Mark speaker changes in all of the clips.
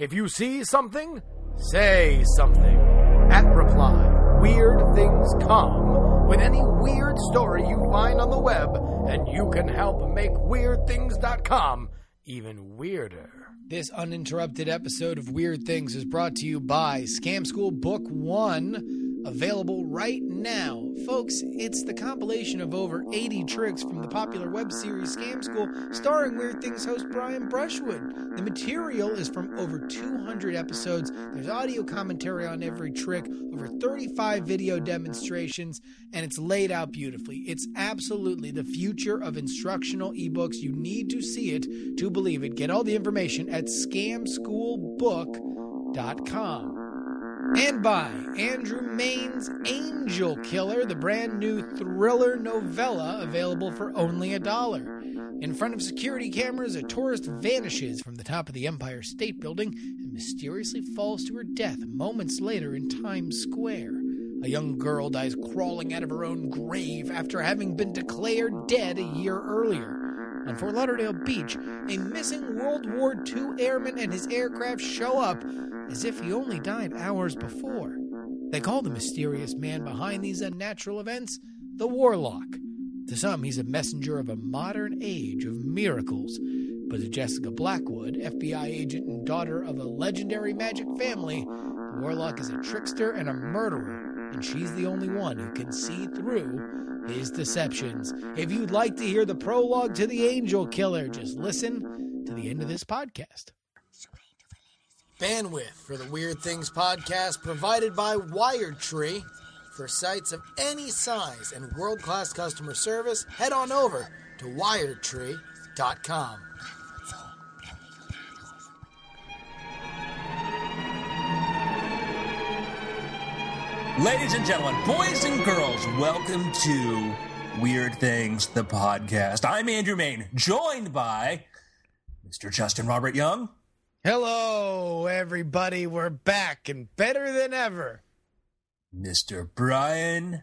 Speaker 1: If you see something, say something. At Reply, weird things come with any weird story you find on the web, and you can help make weirdthings.com even weirder. This uninterrupted episode of Weird Things is brought to you by Scam School Book 1, available right now. Folks, it's the compilation of over 80 tricks from the popular web series Scam School, starring Weird Things host Brian Brushwood. The material is from over 200 episodes. There's audio commentary on every trick, over 35 video demonstrations, and it's laid out beautifully. It's absolutely the future of instructional ebooks. You need to see it to believe it. Get all the information at scamschoolbook.com. And by Andrew Mayne's Angel Killer, the brand new thriller novella available for only a dollar. In front of security cameras, a tourist vanishes from the top of the Empire State Building and mysteriously falls to her death moments later in Times Square. A young girl dies crawling out of her own grave after having been declared dead a year earlier. On Fort Lauderdale Beach, a missing World War II airman and his aircraft show up as if he only died hours before. They call the mysterious man behind these unnatural events the Warlock. To some, he's a messenger of a modern age of miracles. But to Jessica Blackwood, FBI agent and daughter of a legendary magic family, the Warlock is a trickster and a murderer, and she's the only one who can see through his deceptions. If you'd like to hear the prologue to The Angel Killer, just listen to the end of this podcast. Bandwidth for the Weird Things podcast provided by Wiredtree. For sites of any size and world class customer service, head on over to wiredtree.com.
Speaker 2: Ladies and gentlemen, boys and girls, welcome to Weird Things, the podcast. I'm Andrew Mayne, joined by Mr. Justin Robert Young.
Speaker 1: Hello, everybody. We're back and better than ever.
Speaker 2: Mr. Brian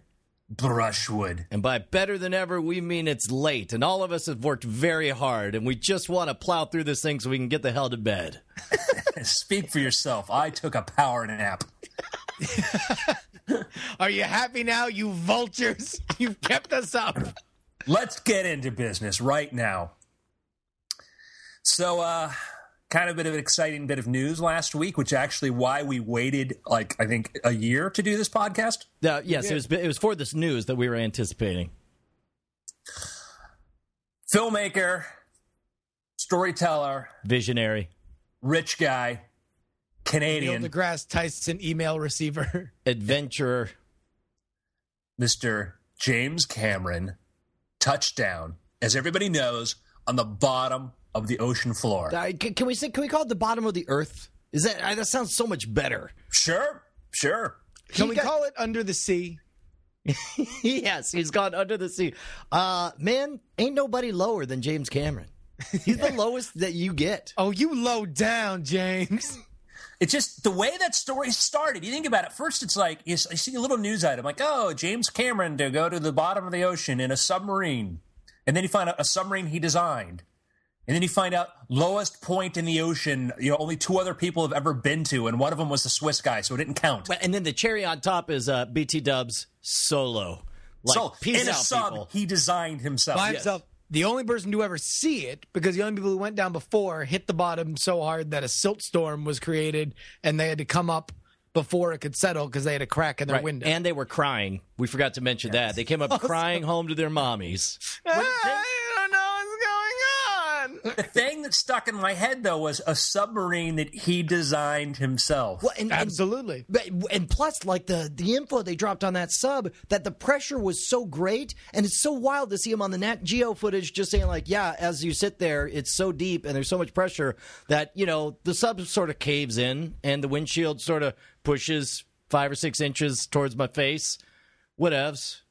Speaker 2: Brushwood.
Speaker 3: And by better than ever, we mean it's late, and all of us have worked very hard, and we just want to plow through this thing so we can get the hell to bed.
Speaker 2: Speak for yourself. I took a power nap.
Speaker 1: Are you happy now, you vultures? You've kept us up.
Speaker 2: Let's get into business right now. So, uh, kind of a bit of an exciting bit of news last week, which actually why we waited like I think a year to do this podcast.
Speaker 3: Uh, yes, it was it was for this news that we were anticipating.
Speaker 2: Filmmaker, storyteller,
Speaker 3: Visionary,
Speaker 2: rich guy,
Speaker 1: Neil
Speaker 2: Canadian,
Speaker 1: deGrasse Tyson email receiver.
Speaker 3: adventurer.
Speaker 2: Mr. James Cameron, touchdown, as everybody knows, on the bottom of the ocean floor.
Speaker 3: Uh, can, can we say? Can we call it the bottom of the earth? Is that uh, that sounds so much better?
Speaker 2: Sure, sure.
Speaker 1: Can
Speaker 3: He
Speaker 1: we
Speaker 3: got-
Speaker 1: call it under the sea?
Speaker 3: yes, he's gone under the sea. Uh man, ain't nobody lower than James Cameron. He's the lowest that you get.
Speaker 1: Oh, you low down, James.
Speaker 2: It's just the way that story started. You think about it. First, it's like you see a little news item like, "Oh, James Cameron to go to the bottom of the ocean in a submarine," and then you find out a submarine he designed, and then you find out lowest point in the ocean. You know, only two other people have ever been to, and one of them was the Swiss guy, so it didn't count.
Speaker 3: And then the cherry on top is uh, BT Dubs solo. Like,
Speaker 2: so
Speaker 3: peace
Speaker 2: in a sub,
Speaker 3: people.
Speaker 2: he designed himself.
Speaker 1: By himself. The only person to ever see it, because the only people who went down before hit the bottom so hard that a silt storm was created, and they had to come up before it could settle because they had a crack in their
Speaker 3: Right.
Speaker 1: window.
Speaker 3: And they were crying. We forgot to mention that. They came up crying home to their mommies.
Speaker 1: I don't know what's going on.
Speaker 2: The thing that stuck in my head though was a submarine that he designed himself.
Speaker 3: Well, and, and-
Speaker 1: Absolutely.
Speaker 3: But- and plus, like the the info they dropped on that sub, that the pressure was so great, and it's so wild to see him on the Nat Geo footage, just saying like, yeah, as you sit there, it's so deep and there's so much pressure that you know the sub sort of caves in, and the windshield sort of pushes five or six inches towards my face. Whatevs.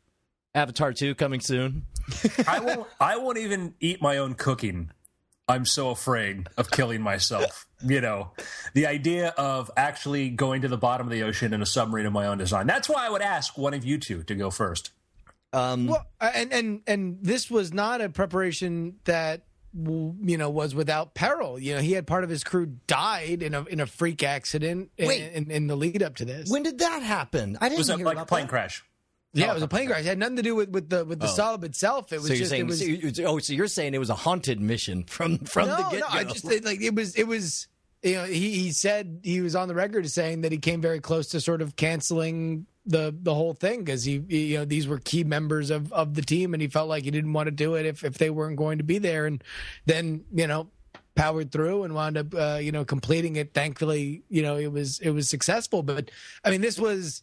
Speaker 3: Avatar two coming soon.
Speaker 2: I won't. I won't even eat my own cooking. I'm so afraid of killing myself. You know, the idea of actually going to the bottom of the ocean in a submarine of my own design. That's why I would ask one of you two to go first.
Speaker 3: Um,
Speaker 1: Well, and and and this was not a preparation that you know was without peril. You know, he had part of his crew died in a in a freak accident
Speaker 3: Wait.
Speaker 1: in, in, in the lead up to this.
Speaker 3: When did that happen? I didn't
Speaker 2: was it
Speaker 3: hear
Speaker 2: like a plane
Speaker 3: that.
Speaker 2: crash?
Speaker 1: Yeah, it was a plane crash. It had nothing to do with, with the with the
Speaker 3: Oh.
Speaker 1: sub itself. It was
Speaker 3: So
Speaker 1: just
Speaker 3: saying
Speaker 1: it was,
Speaker 3: so you- oh, so you're saying it was a haunted mission from from
Speaker 1: no,
Speaker 3: the get go.
Speaker 1: no. I just like it was it was you know he he said he was on the record saying that he came very close to sort of canceling the the whole thing because he, he- you know these were key members of of the team and he felt like he didn't want to do it if if they weren't going to be there and then you know powered through and wound up uh, you know completing it thankfully you know it was it was successful but i mean this was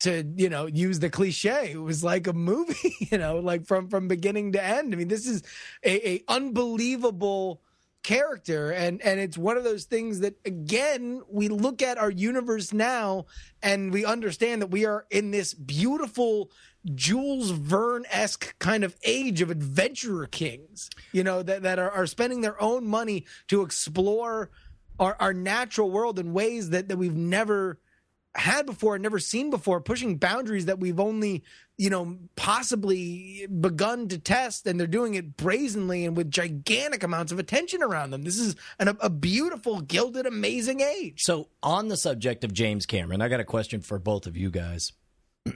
Speaker 1: to you know use the cliche it was like a movie you know like from from beginning to end. I mean this is a, a unbelievable character. And and it's one of those things that again we look at our universe now and we understand that we are in this beautiful Jules Verne-esque kind of age of adventurer kings, you know, that, that are, are spending their own money to explore our, our natural world in ways that, that we've never had before, never seen before, pushing boundaries that we've only, you know, possibly begun to test, and they're doing it brazenly and with gigantic amounts of attention around them. This is an, a beautiful, gilded, amazing age.
Speaker 3: So, on the subject of James Cameron, I got a question for both of you guys. uh,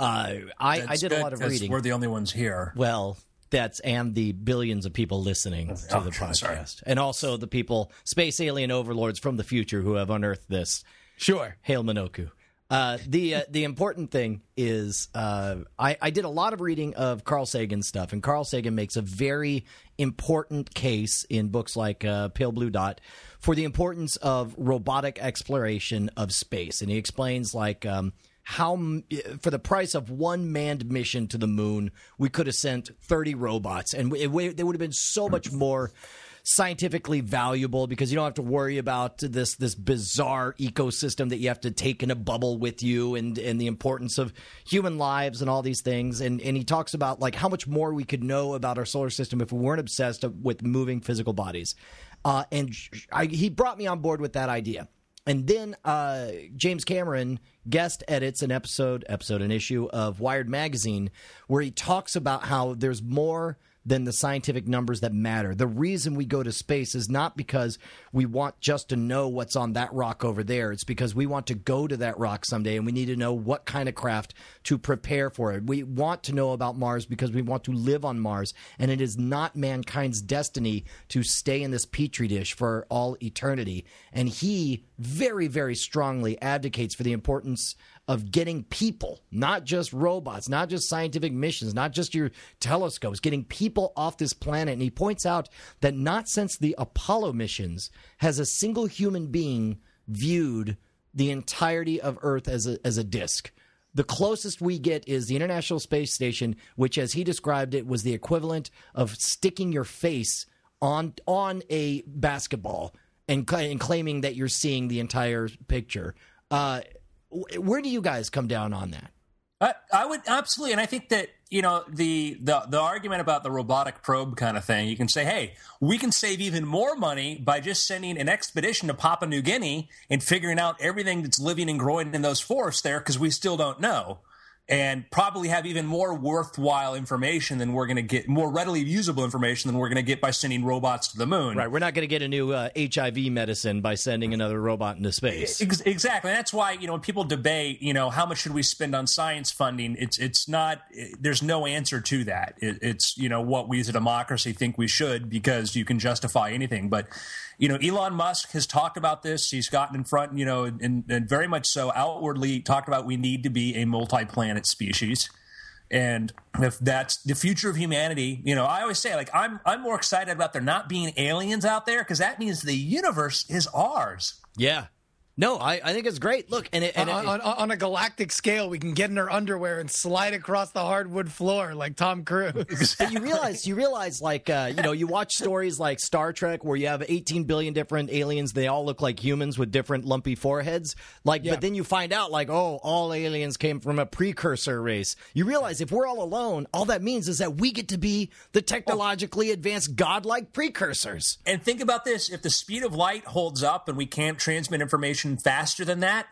Speaker 3: I, I
Speaker 2: That's
Speaker 3: did a lot of reading.
Speaker 2: We're the only ones here.
Speaker 3: Well, that's and the billions of people listening to
Speaker 2: Oh,
Speaker 3: the
Speaker 2: sure,
Speaker 3: podcast,
Speaker 2: sorry.
Speaker 3: and also the people, space alien overlords from the future who have unearthed this.
Speaker 1: Sure.
Speaker 3: Hail Minoku. Uh, the uh, the important thing is uh, I, I did a lot of reading of Carl Sagan stuff, and Carl Sagan makes a very important case in books like uh, Pale Blue Dot for the importance of robotic exploration of space, and he explains like um, how for the price of one manned mission to the moon, we could have sent thirty robots, and it, it, they would have been so much more scientifically valuable because you don't have to worry about this this bizarre ecosystem that you have to take in a bubble with you and and the importance of human lives and all these things. And and he talks about like how much more we could know about our solar system if we weren't obsessed with moving physical bodies. Uh, and I, he brought me on board with that idea. And then uh, James Cameron guest edits an episode, episode, an issue of Wired magazine, where he talks about how there's more than the scientific numbers that matter. The reason we go to space is not because we want just to know what's on that rock over there. It's because we want to go to that rock someday, and we need to know what kind of craft to prepare for it. We want to know about Mars because we want to live on Mars, and it is not mankind's destiny to stay in this petri dish for all eternity. And he very, very strongly advocates for the importance of getting people, not just robots, not just scientific missions, not just your telescopes, getting people off this planet. And he points out that not since the Apollo missions has a single human being viewed the entirety of Earth as a, as a disk. The closest we get is the International Space Station, which, as he described it, was the equivalent of sticking your face on on a basketball and, and claiming that you're seeing the entire picture. Uh, where do you guys come down on that?
Speaker 2: I, I would absolutely, and I think that you know the, the the argument about the robotic probe kind of thing. You can say, hey, we can save even more money by just sending an expedition to Papua New Guinea and figuring out everything that's living and growing in those forests there because we still don't know, and probably have even more worthwhile information than we're going to get, more readily usable information than we're going to get by sending robots to the moon.
Speaker 3: Right, we're not going to get a new uh, HIV medicine by sending another robot into space.
Speaker 2: Ex- Exactly. And that's why, you know, when people debate, you know, how much should we spend on science funding? It's it's not there's no answer to that. It, it's, you know, what we as a democracy think we should because you can justify anything. But, you know, Elon Musk has talked about this. He's gotten in front, you know, and, and very much so outwardly talked about we need to be a multi-planet species. And if that's the future of humanity, you know, I always say like I'm I'm more excited about there not being aliens out there because that means the universe is ours.
Speaker 3: Yeah. No, I, I think it's great. Look, and, it, and
Speaker 1: on,
Speaker 3: it,
Speaker 1: on, on a galactic scale, we can get in our underwear and slide across the hardwood floor like Tom Cruise.
Speaker 3: But you realize, you realize, like, uh, you know, you watch stories like Star Trek where you have 18 billion different aliens. They all look like humans with different lumpy foreheads. Like,
Speaker 1: Yeah.
Speaker 3: but then you find out, like, oh, all aliens came from a precursor race. You realize if we're all alone, all that means is that we get to be the technologically advanced godlike precursors.
Speaker 2: And think about this: if the speed of light holds up and we can't transmit information faster than that,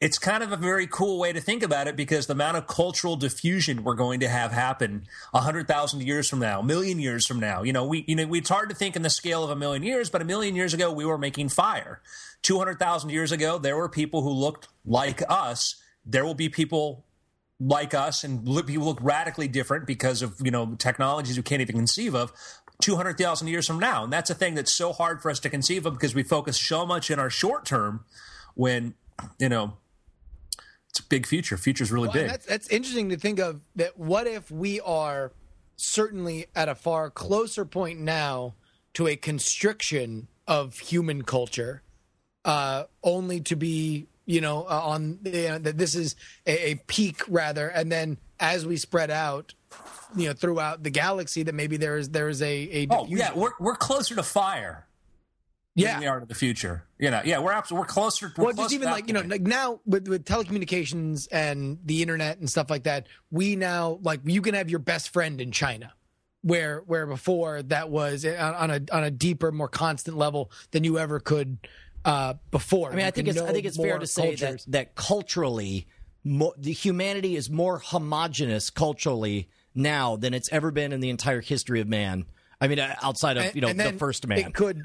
Speaker 2: it's kind of a very cool way to think about it because the amount of cultural diffusion we're going to have happen a hundred thousand years from now, a million years from now. You know, we you know it's hard to think in the scale of a million years, but a million years ago we were making fire. Two hundred thousand years ago, there were people who looked like us. There will be people like us and people look radically different because of you know technologies we can't even conceive of 200,000 years from now. And that's a thing that's so hard for us to conceive of because we focus so much in our short term when you know it's a big future. Future's really
Speaker 1: Well,
Speaker 2: big.
Speaker 1: That's, that's interesting to think of that. What if we are certainly at a far closer point now to a constriction of human culture, uh, only to be, you know, uh, on you know, that this is a, a peak rather, and then as we spread out, you know, throughout the galaxy, that maybe there is there is a a
Speaker 2: oh yeah we're, we're closer to fire than
Speaker 1: yeah.
Speaker 2: we are to the future you know yeah we're absolutely we're closer we're
Speaker 1: well,
Speaker 2: close
Speaker 1: just
Speaker 2: to
Speaker 1: even
Speaker 2: that
Speaker 1: like you know, like now with, with telecommunications and the internet and stuff like that, we now like you can have your best friend in China, where where before that was on on a on a deeper, more constant level than you ever could uh, before.
Speaker 3: I mean, I think it's I think it's fair to say
Speaker 1: cultures.
Speaker 3: that that culturally, mo- the humanity is more homogenous culturally now than it's ever been in the entire history of man. I mean, uh, outside of
Speaker 1: And-
Speaker 3: you know the first man.
Speaker 1: it could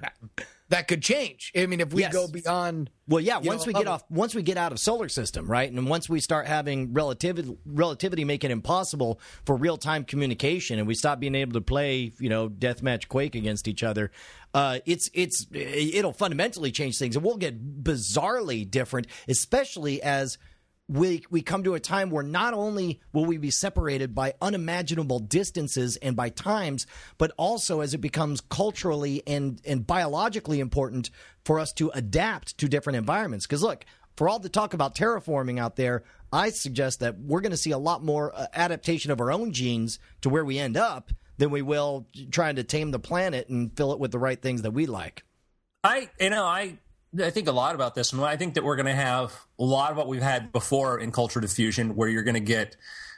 Speaker 1: that could change. I mean, if we
Speaker 3: Yes.
Speaker 1: go beyond,
Speaker 3: Well, yeah. Once
Speaker 1: know,
Speaker 3: we get off, once we get out of solar system, right, and once we start having relativity, relativity make it impossible for real time communication, and we stop being able to play, you know, deathmatch Quake against each other, uh, it's it's it'll fundamentally change things, and we'll get bizarrely different, especially as we we come to a time where not only will we be separated by unimaginable distances and by times, but also as it becomes culturally and and biologically important for us to adapt to different environments. Because look, for all the talk about terraforming out there, I suggest that we're going to see a lot more uh, adaptation of our own genes to where we end up than we will trying to tame the planet and fill it with the right things that we like.
Speaker 2: I you know I I think a lot about this, and I think that we're going to have a lot of what we've had before in culture diffusion, where you're going to get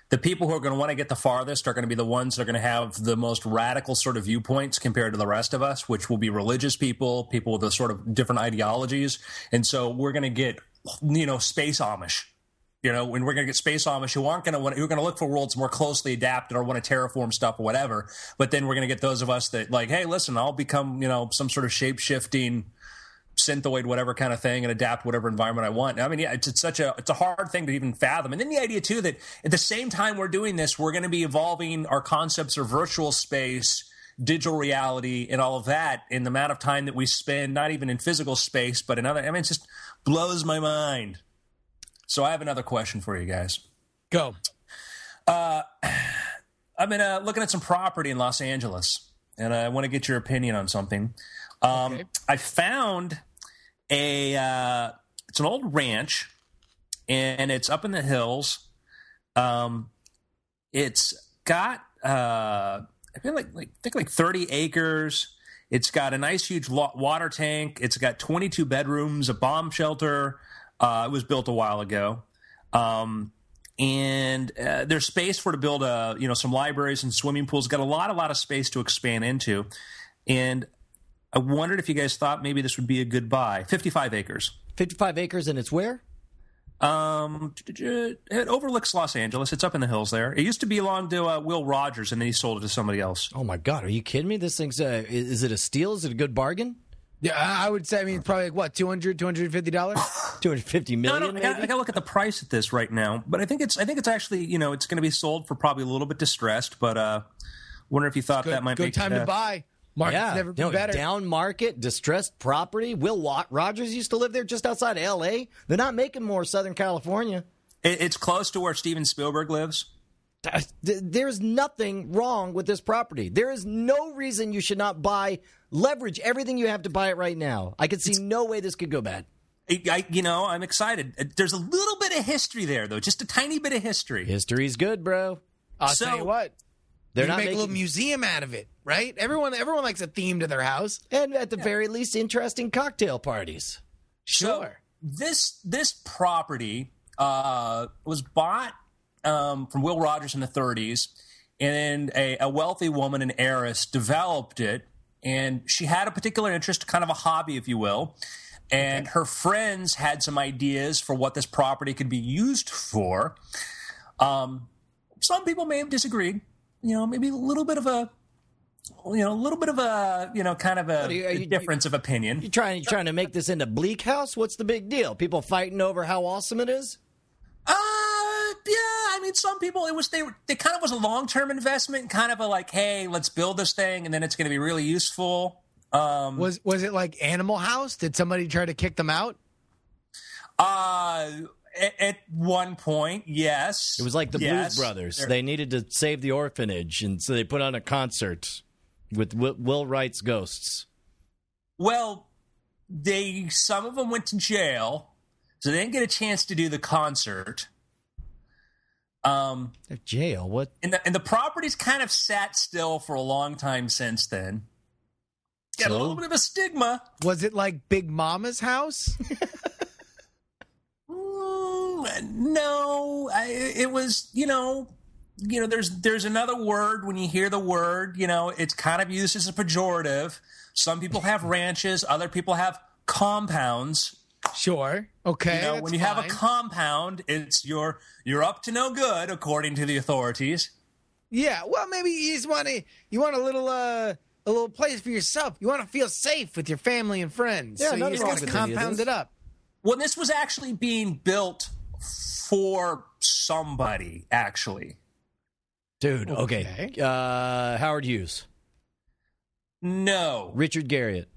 Speaker 2: the people who are going to want to get the farthest are going to be the ones that are going to have the most radical sort of viewpoints compared to the rest of us, which will be religious people, people with a sort of different ideologies, and so we're going to get you know space Amish. You know, and we're going to get space Amish who aren't going to want, who are going to look for worlds more closely adapted or want to terraform stuff or whatever. But then we're going to get those of us that like, hey, listen, I'll become you know some sort of shape shifting synthoid whatever kind of thing and adapt whatever environment I want. I mean, yeah, it's, it's such a it's a hard thing to even fathom. And then the idea too that at the same time we're doing this, we're going to be evolving our concepts of virtual space, digital reality, and all of that in the amount of time that we spend, not even in physical space, but in other. I mean, it just blows my mind. So I have another question for you guys.
Speaker 1: go.
Speaker 2: I've been uh, looking at some property in Los Angeles, and I want to get your opinion on something. Um,
Speaker 1: Okay.
Speaker 2: I found a uh, it's an old ranch, and it's up in the hills. Um, it's got uh, I feel like, like I think like thirty acres. It's got a nice huge water tank. It's got twenty two bedrooms, a bomb shelter. Uh, it was built a while ago. Um, and uh, there's space for to build a you know some libraries and swimming pools. Got a lot a lot of space to expand into, and I wondered if you guys thought maybe this would be a good buy. 55 acres.
Speaker 3: 55 acres, and it's where?
Speaker 2: Um, it overlooks Los Angeles. It's up in the hills there. It used to belong to uh, Will Rogers, and then he sold it to somebody else.
Speaker 3: Oh my God, are you kidding me? This thing's uh, is it a steal? Is it a good bargain?
Speaker 1: Yeah, I I would say. I mean, it's probably like what 200 250 dollars.
Speaker 3: 250
Speaker 2: No,
Speaker 3: million,
Speaker 2: no, I
Speaker 3: maybe?
Speaker 2: gotta, I gotta look at the price at this right now, but I think it's I think it's actually you know it's going to be sold for probably a little bit distressed, but uh, wonder if you thought
Speaker 1: Good,
Speaker 2: that might
Speaker 1: good
Speaker 2: make
Speaker 1: time
Speaker 2: uh,
Speaker 1: to buy. Market's
Speaker 3: yeah,
Speaker 1: never been
Speaker 3: no,
Speaker 1: better.
Speaker 3: down market, distressed property. Will Wa- Rogers used to live there just outside of L.A. They're not making more Southern California.
Speaker 2: It's close to where Steven Spielberg lives.
Speaker 3: There's nothing wrong with this property. There is no reason you should not buy, leverage everything you have to buy it right now. I could see no way this could go bad.
Speaker 2: I, I, you know, I'm excited. Uh, There's a little bit of history there, though, just a tiny bit of history.
Speaker 3: History's good, bro.
Speaker 1: I'll
Speaker 2: So-
Speaker 1: tell you what.
Speaker 3: They're
Speaker 1: you
Speaker 3: not
Speaker 1: make
Speaker 3: making,
Speaker 1: a little museum out of it, right? Everyone, everyone likes a theme to their house.
Speaker 3: and at the very least, interesting cocktail parties.
Speaker 2: So
Speaker 1: Sure.
Speaker 2: this this property uh, was bought um, from Will Rogers in the 30s, and a, a wealthy woman, an heiress, developed it, and she had a particular interest, kind of a hobby, if you will. And her friends had some ideas for what this property could be used for. Um, some people may have disagreed. You know, maybe a little bit of a, you know, a little bit of a, you know, kind of a,
Speaker 3: Are you- are
Speaker 2: a
Speaker 3: you-
Speaker 2: difference of opinion.
Speaker 3: You trying you trying to make this into Bleak House? What's the big deal? People fighting over how awesome it is?
Speaker 2: Uh, yeah. I mean, some people it was they were- they kind of was a long term investment, kind of a like, hey, let's build this thing, and then it's going to be really useful. Um,
Speaker 4: Was was it like Animal House? Did somebody try to kick them out?
Speaker 2: uh, at, at one point, yes,
Speaker 3: It was like the
Speaker 2: Yes.
Speaker 3: Blues Brothers.
Speaker 2: There-
Speaker 3: They needed to save the orphanage, and so they put on a concert with Will, Will Wright's ghosts.
Speaker 2: Well, they some of them went to jail, so they didn't get a chance to do the concert. Um,
Speaker 3: Jail? What?
Speaker 2: and the and the property's kind of sat still for a long time since then. Got a little bit of a stigma.
Speaker 4: Was it like Big Mama's house?
Speaker 2: No, I, it was you know, you know. There's there's another word when you hear the word. You know, it's kind of used as a pejorative. Some people have ranches, other people have compounds.
Speaker 4: Sure. Okay.
Speaker 2: You know, when you have a compound, it's you're you're up to no good according to the authorities.
Speaker 4: yeah. Well, maybe you just want to you want a little uh a little place for yourself. You want to feel safe with your family and friends.
Speaker 3: Yeah,
Speaker 4: so you
Speaker 3: nothing
Speaker 4: just got to
Speaker 3: with any of
Speaker 4: compound it up.
Speaker 2: Well, this was actually being built for somebody, actually.
Speaker 3: Dude, okay.
Speaker 4: Okay.
Speaker 3: Uh, Howard Hughes,
Speaker 2: No,
Speaker 3: Richard Garriott,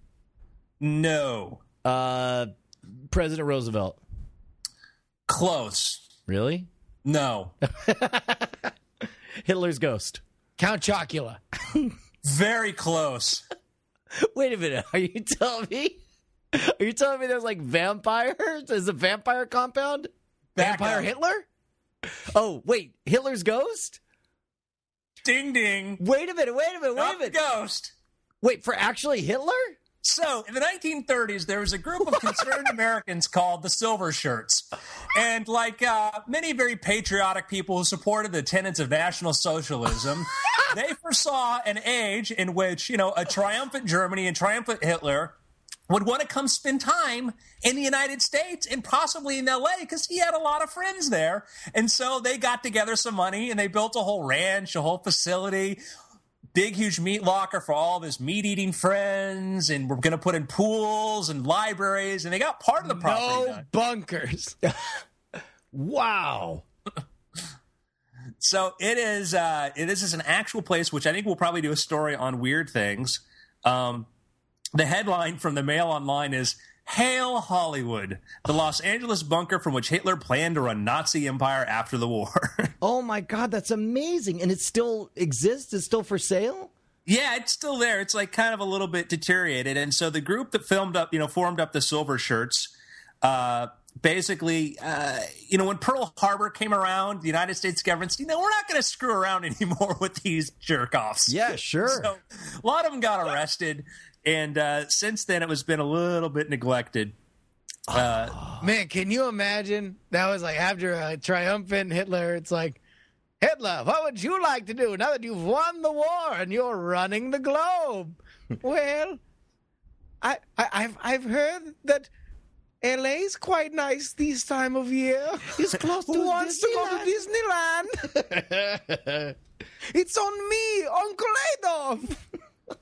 Speaker 2: no,
Speaker 3: uh, President Roosevelt.
Speaker 2: close.
Speaker 3: Really?
Speaker 2: No,
Speaker 3: Hitler's ghost.
Speaker 4: Count Chocula.
Speaker 2: very close.
Speaker 3: Wait a minute. Are you telling me? Are you telling me there's like vampires? Is a vampire compound?
Speaker 2: Back
Speaker 4: Vampire
Speaker 2: up.
Speaker 4: Hitler?
Speaker 3: Oh, wait. Hitler's ghost?
Speaker 2: Ding ding.
Speaker 3: Wait a minute. Wait a minute. Wait a minute.
Speaker 2: ghost.
Speaker 3: Wait, for actually Hitler?
Speaker 2: So, in the 1930s, there was a group of concerned Americans called the Silver Shirts. And like uh, many very patriotic people who supported the tenets of National Socialism, they foresaw an age in which, you know, a triumphant Germany and triumphant Hitler would want to come spend time in the United States and possibly in LA because he had a lot of friends there. And so they got together some money and they built a whole ranch, a whole facility, big, huge meat locker for all of his meat eating friends. And we're going to put in pools and libraries. And they got part of the property.
Speaker 4: No
Speaker 2: done.
Speaker 4: bunkers.
Speaker 3: Wow.
Speaker 2: So it is. Uh, it is an actual place, which I think we'll probably do a story on weird things. Um, the headline from the Mail Online is "Hail Hollywood: The Los Angeles bunker from which Hitler planned to run Nazi empire after the war."
Speaker 3: Oh my God, that's amazing. And it still exists? It's still for sale?
Speaker 2: yeah, it's still there. It's like kind of a little bit deteriorated, and so the group that filmed up, you know, formed up the Silver Shirts. Uh, basically, uh, you know, when Pearl Harbor came around, the United States government, said, you know, we're not going to screw around anymore with these jerk offs.
Speaker 3: Yeah, sure.
Speaker 2: So a lot of them got arrested, and uh, since then it was been a little bit neglected. Uh,
Speaker 4: Man, can you imagine? That was like after a triumphant Hitler. It's like, Hitler, what would you like to do now that you've won the war and you're running the globe? well, I, I I've I've heard that LA's quite nice this time of year.
Speaker 3: It's close to
Speaker 4: Who wants to go to Disneyland? it's on me, Uncle Adolf.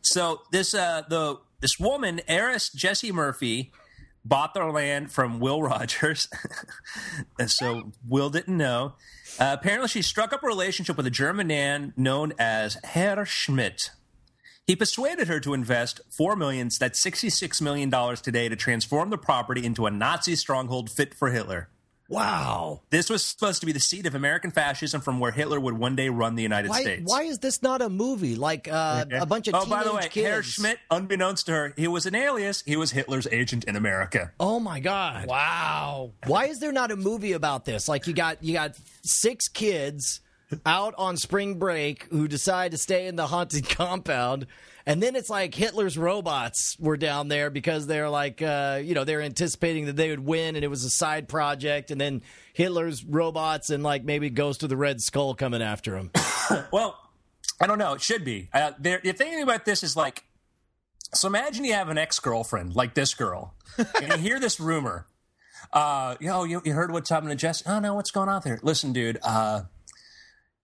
Speaker 2: So this uh, the this woman, heiress Jessie Murphy, bought their land from Will Rogers. and so Will didn't know. Uh, apparently, she struck up a relationship with a German man known as Herr Schmidt. He persuaded her to invest four million, that's sixty-six million dollars today, to transform the property into a Nazi stronghold fit for Hitler.
Speaker 3: Wow.
Speaker 2: This was supposed to be the seat of American fascism from where Hitler would one day run the United
Speaker 3: Why,
Speaker 2: States.
Speaker 3: why is this not a movie? Like uh, a bunch of
Speaker 2: oh,
Speaker 3: teenage
Speaker 2: by the way,
Speaker 3: kids.
Speaker 2: Herr Schmidt, unbeknownst to her, he was an alias. He was Hitler's agent in America.
Speaker 3: Oh my God.
Speaker 4: Wow.
Speaker 3: Why is there not a movie about this? Like you got you got six kids out on spring break who decide to stay in the haunted compound. And then it's like Hitler's robots were down there because they're like, uh, you know, they're anticipating that they would win, and it was a side project. And then Hitler's robots and like maybe Ghost of the Red Skull coming after him.
Speaker 2: Well, I don't know. It should be. Uh, the thing about this is like, So imagine you have an ex girlfriend like this girl, and you hear this rumor. Uh, you know, you, you heard what's happening to Jess? Oh no, what's going on there? Listen, dude. Uh,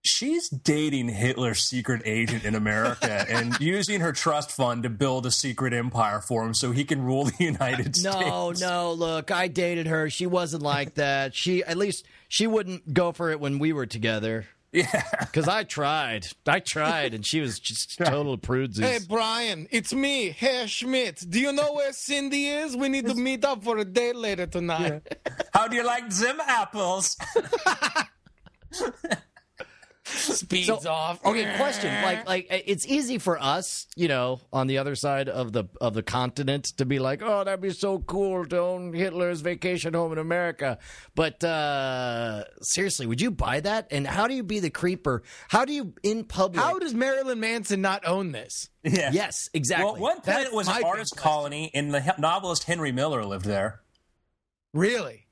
Speaker 2: she's dating Hitler's secret agent in America and using her trust fund to build a secret empire for him so he can rule the United States.
Speaker 3: No, no, look, I dated her. She wasn't like that. She at least she wouldn't go for it when we were together.
Speaker 2: Yeah.
Speaker 3: Because I tried. I tried, and she was just total prudes.
Speaker 1: Hey, Brian, it's me, Herr Schmidt. Do you know where Cindy is? We need to meet up for a date later tonight.
Speaker 2: How do you like them apples?
Speaker 1: Speeds
Speaker 3: So-
Speaker 1: off.
Speaker 3: Okay, question. Like, like it's easy for us, you know, on the other side of the of the continent, to be like, "Oh, that'd be so cool to own Hitler's vacation home in America." But uh seriously, would you buy that? And how do you be the creeper? How do you in public?
Speaker 1: How does Marilyn Manson not own this?
Speaker 2: Yeah.
Speaker 3: yes, exactly.
Speaker 2: Well, one planet
Speaker 1: That's
Speaker 2: was an artist colony, and the novelist Henry Miller lived there.
Speaker 1: Really?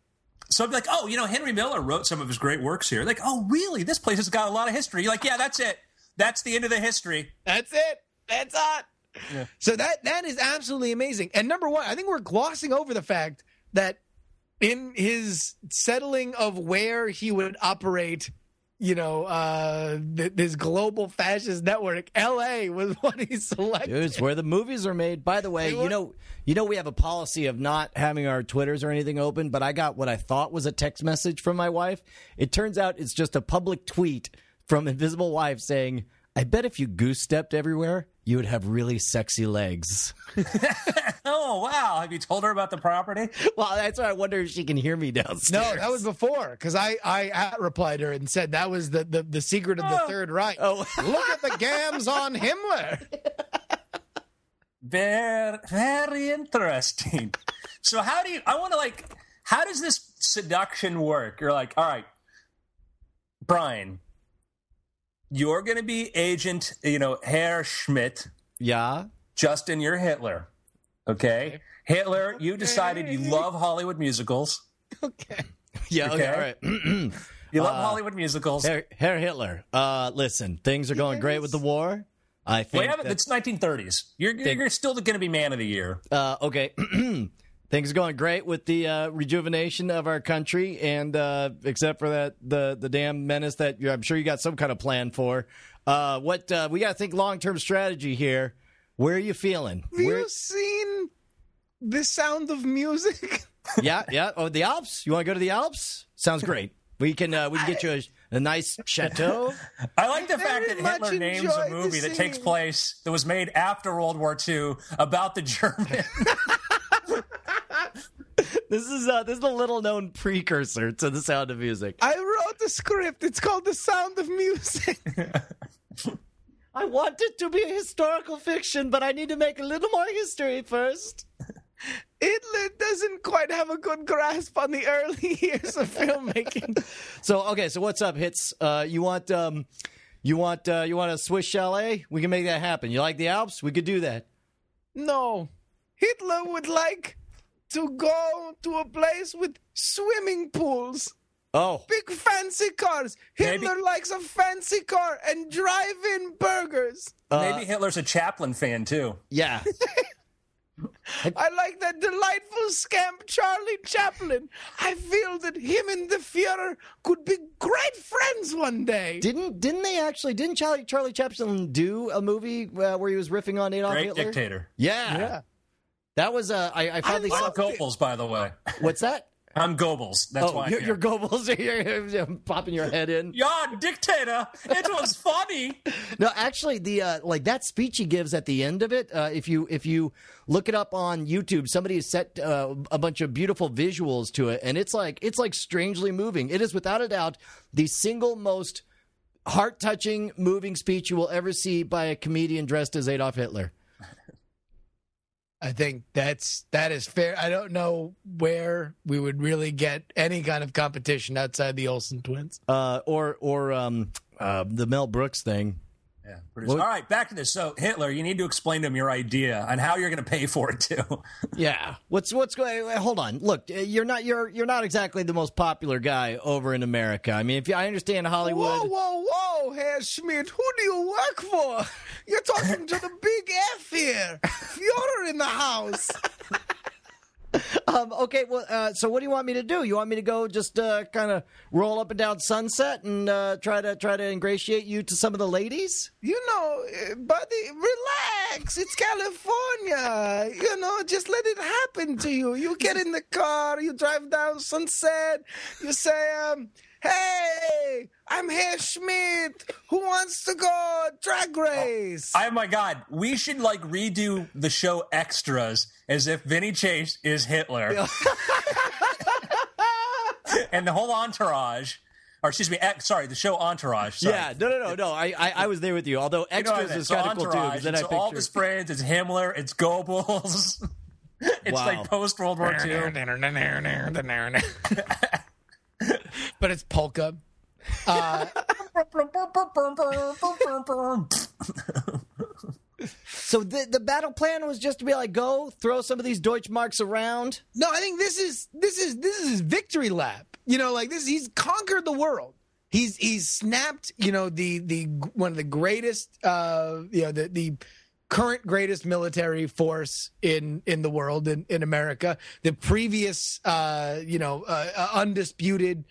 Speaker 2: So I'd be like, oh, you know, Henry Miller wrote some of his great works here. Like, oh, really? This place has got a lot of history. You're like, yeah, that's it. That's the end of the history.
Speaker 1: That's it. That's it. So that that is absolutely amazing. And number one, I think we're glossing over the fact that in his settling of where he would operate, you know, uh, th- this global fascist network, L.A. was what he selected.
Speaker 3: Dude, it's where the movies are made. By the way, you know, you know, we have a policy of not having our Twitters or anything open. But I got what I thought was a text message from my wife. It turns out it's just a public tweet from Invisible Wife saying, "I bet if you goose stepped everywhere, you would have really sexy legs."
Speaker 2: Oh, wow. Have you told her about the property?
Speaker 3: well, that's why I wonder if she can hear me downstairs.
Speaker 1: No, that was before because I I at replied her and said that was the the, the secret of the oh. Third Reich.
Speaker 3: Oh.
Speaker 1: look at the gams on Himmler.
Speaker 2: Very, very interesting. so, how do you, I want to like, how does this seduction work? You're like, all right, Brian, you're going to be agent, you know, Herr Schmidt.
Speaker 3: yeah.
Speaker 2: Justin, you're Hitler. Okay. Hitler, you decided you love Hollywood musicals.
Speaker 1: Okay.
Speaker 3: Yeah. Okay.
Speaker 2: Okay.
Speaker 3: All right.
Speaker 2: You love
Speaker 3: Uh,
Speaker 2: Hollywood musicals.
Speaker 3: Herr, Herr Hitler. Uh, listen, things are going great with the war. I think.
Speaker 2: Wait,
Speaker 3: that-
Speaker 2: it's 1930s. You're, you're, you're still going to be man of the year.
Speaker 3: Uh, okay. Things are going great with the uh, rejuvenation of our country, and uh, except for that, the the damn menace that you're, I'm sure you got some kind of plan for. Uh, what uh, we got to think long term strategy here. Where are you feeling?
Speaker 1: Have
Speaker 3: Where,
Speaker 1: you seen the sound of music?
Speaker 3: yeah, yeah. Oh, the Alps. You want to go to the Alps? Sounds great. We can uh, we can get you a, a nice chateau.
Speaker 2: I like the
Speaker 1: I
Speaker 2: fact that Hitler
Speaker 1: much
Speaker 2: names a movie that takes place that was made after World War II about the German.
Speaker 3: this is uh, this is a little known precursor to the Sound of Music.
Speaker 1: I wrote the script. It's called The Sound of Music.
Speaker 3: I want it to be a historical fiction, but I need to make a little more history first.
Speaker 1: Hitler doesn't quite have a good grasp on the early years of filmmaking.
Speaker 3: So okay, so what's up, hits? Uh, you want um, you want uh, you want a Swiss chalet? We can make that happen. You like the Alps? We could do that.
Speaker 1: No, Hitler would like to go to a place with swimming pools,
Speaker 3: Oh,
Speaker 1: big fancy cars.
Speaker 2: Maybe-
Speaker 1: Hitler likes a fancy car and drive-in burgers.
Speaker 2: Maybe Hitler's a Chaplin fan too.
Speaker 3: yeah.
Speaker 1: I like that delightful scamp Charlie Chaplin. I feel that him and the Führer could be great friends one day.
Speaker 3: didn't didn't they actually? Didn't Charlie Charlie Chaplin do a movie uh, where he was riffing on Adolf
Speaker 2: Great
Speaker 3: Hitler?
Speaker 2: dictator.
Speaker 3: Yeah.
Speaker 1: yeah.
Speaker 3: That was. Uh, I, I finally
Speaker 1: I
Speaker 3: saw.
Speaker 1: love-
Speaker 2: I'm Goebbels, by the way.
Speaker 3: What's that?
Speaker 2: I'm Goebbels. That's
Speaker 3: oh,
Speaker 2: why.
Speaker 3: you're,
Speaker 2: yeah.
Speaker 3: you're Goebbels. You're, you're popping your head in.
Speaker 2: Yeah, dictator. It was funny.
Speaker 3: No, actually, the uh, like that speech he gives at the end of it. Uh, if you if you look it up on YouTube, somebody has set uh, a bunch of beautiful visuals to it, and it's like it's like strangely moving. It is without a doubt the single most heart touching, moving speech you will ever see by a comedian dressed as Adolf Hitler.
Speaker 1: I think that's that is fair. I don't know where we would really get any kind of competition outside the Olsen twins.
Speaker 3: Uh, or or um, uh, the Mel Brooks thing.
Speaker 2: Yeah. producer. All right, back to this. So Hitler, you need to explain to him your idea and how you're going to pay for it too.
Speaker 3: Yeah. What's what's going? Hold on. Look, uh, you're not you're you're not exactly the most popular guy over in America. I mean, if you, I understand Hollywood.
Speaker 1: Whoa, whoa, whoa, Herr Schmidt, who do you work for? You're talking to the big F here. You're in the house.
Speaker 3: Um, okay, well, uh, so what do you want me to do? You want me to go just uh, kind of roll up and down Sunset and uh, try to try to ingratiate you to some of the ladies?
Speaker 1: You know, uh, buddy, relax. It's California. You know, just let it happen to you. You get in the car, you drive down Sunset, you say, um, Hey, I'm Herr Schmidt. Who wants to go drag oh, race?
Speaker 2: Oh my god, we should like redo the show extras as if Vinny Chase is Hitler. and the whole entourage or excuse me, ex, sorry, the show Entourage. Sorry.
Speaker 3: Yeah, no, no, no, no. I, I, I was there with you. Although
Speaker 2: You know I
Speaker 3: extras
Speaker 2: mean?
Speaker 3: is
Speaker 2: So
Speaker 3: kind of cool too.
Speaker 2: Entourage,
Speaker 3: Because then I
Speaker 2: it's all of
Speaker 3: picture
Speaker 2: his friends. It's Himmler. It's Goebbels. it's
Speaker 3: Wow.
Speaker 2: like post World War II.
Speaker 1: But it's polka.
Speaker 3: So the the battle plan was just to be like, go throw some of these Deutschmarks around.
Speaker 1: No, I think this is this is this is his victory lap. You know, like this, he's conquered the world. He's he's snapped. You know, the the one of the greatest. Uh, you know, the the current greatest military force in in the world in in America. The previous, uh, you know, uh, uh, undisputed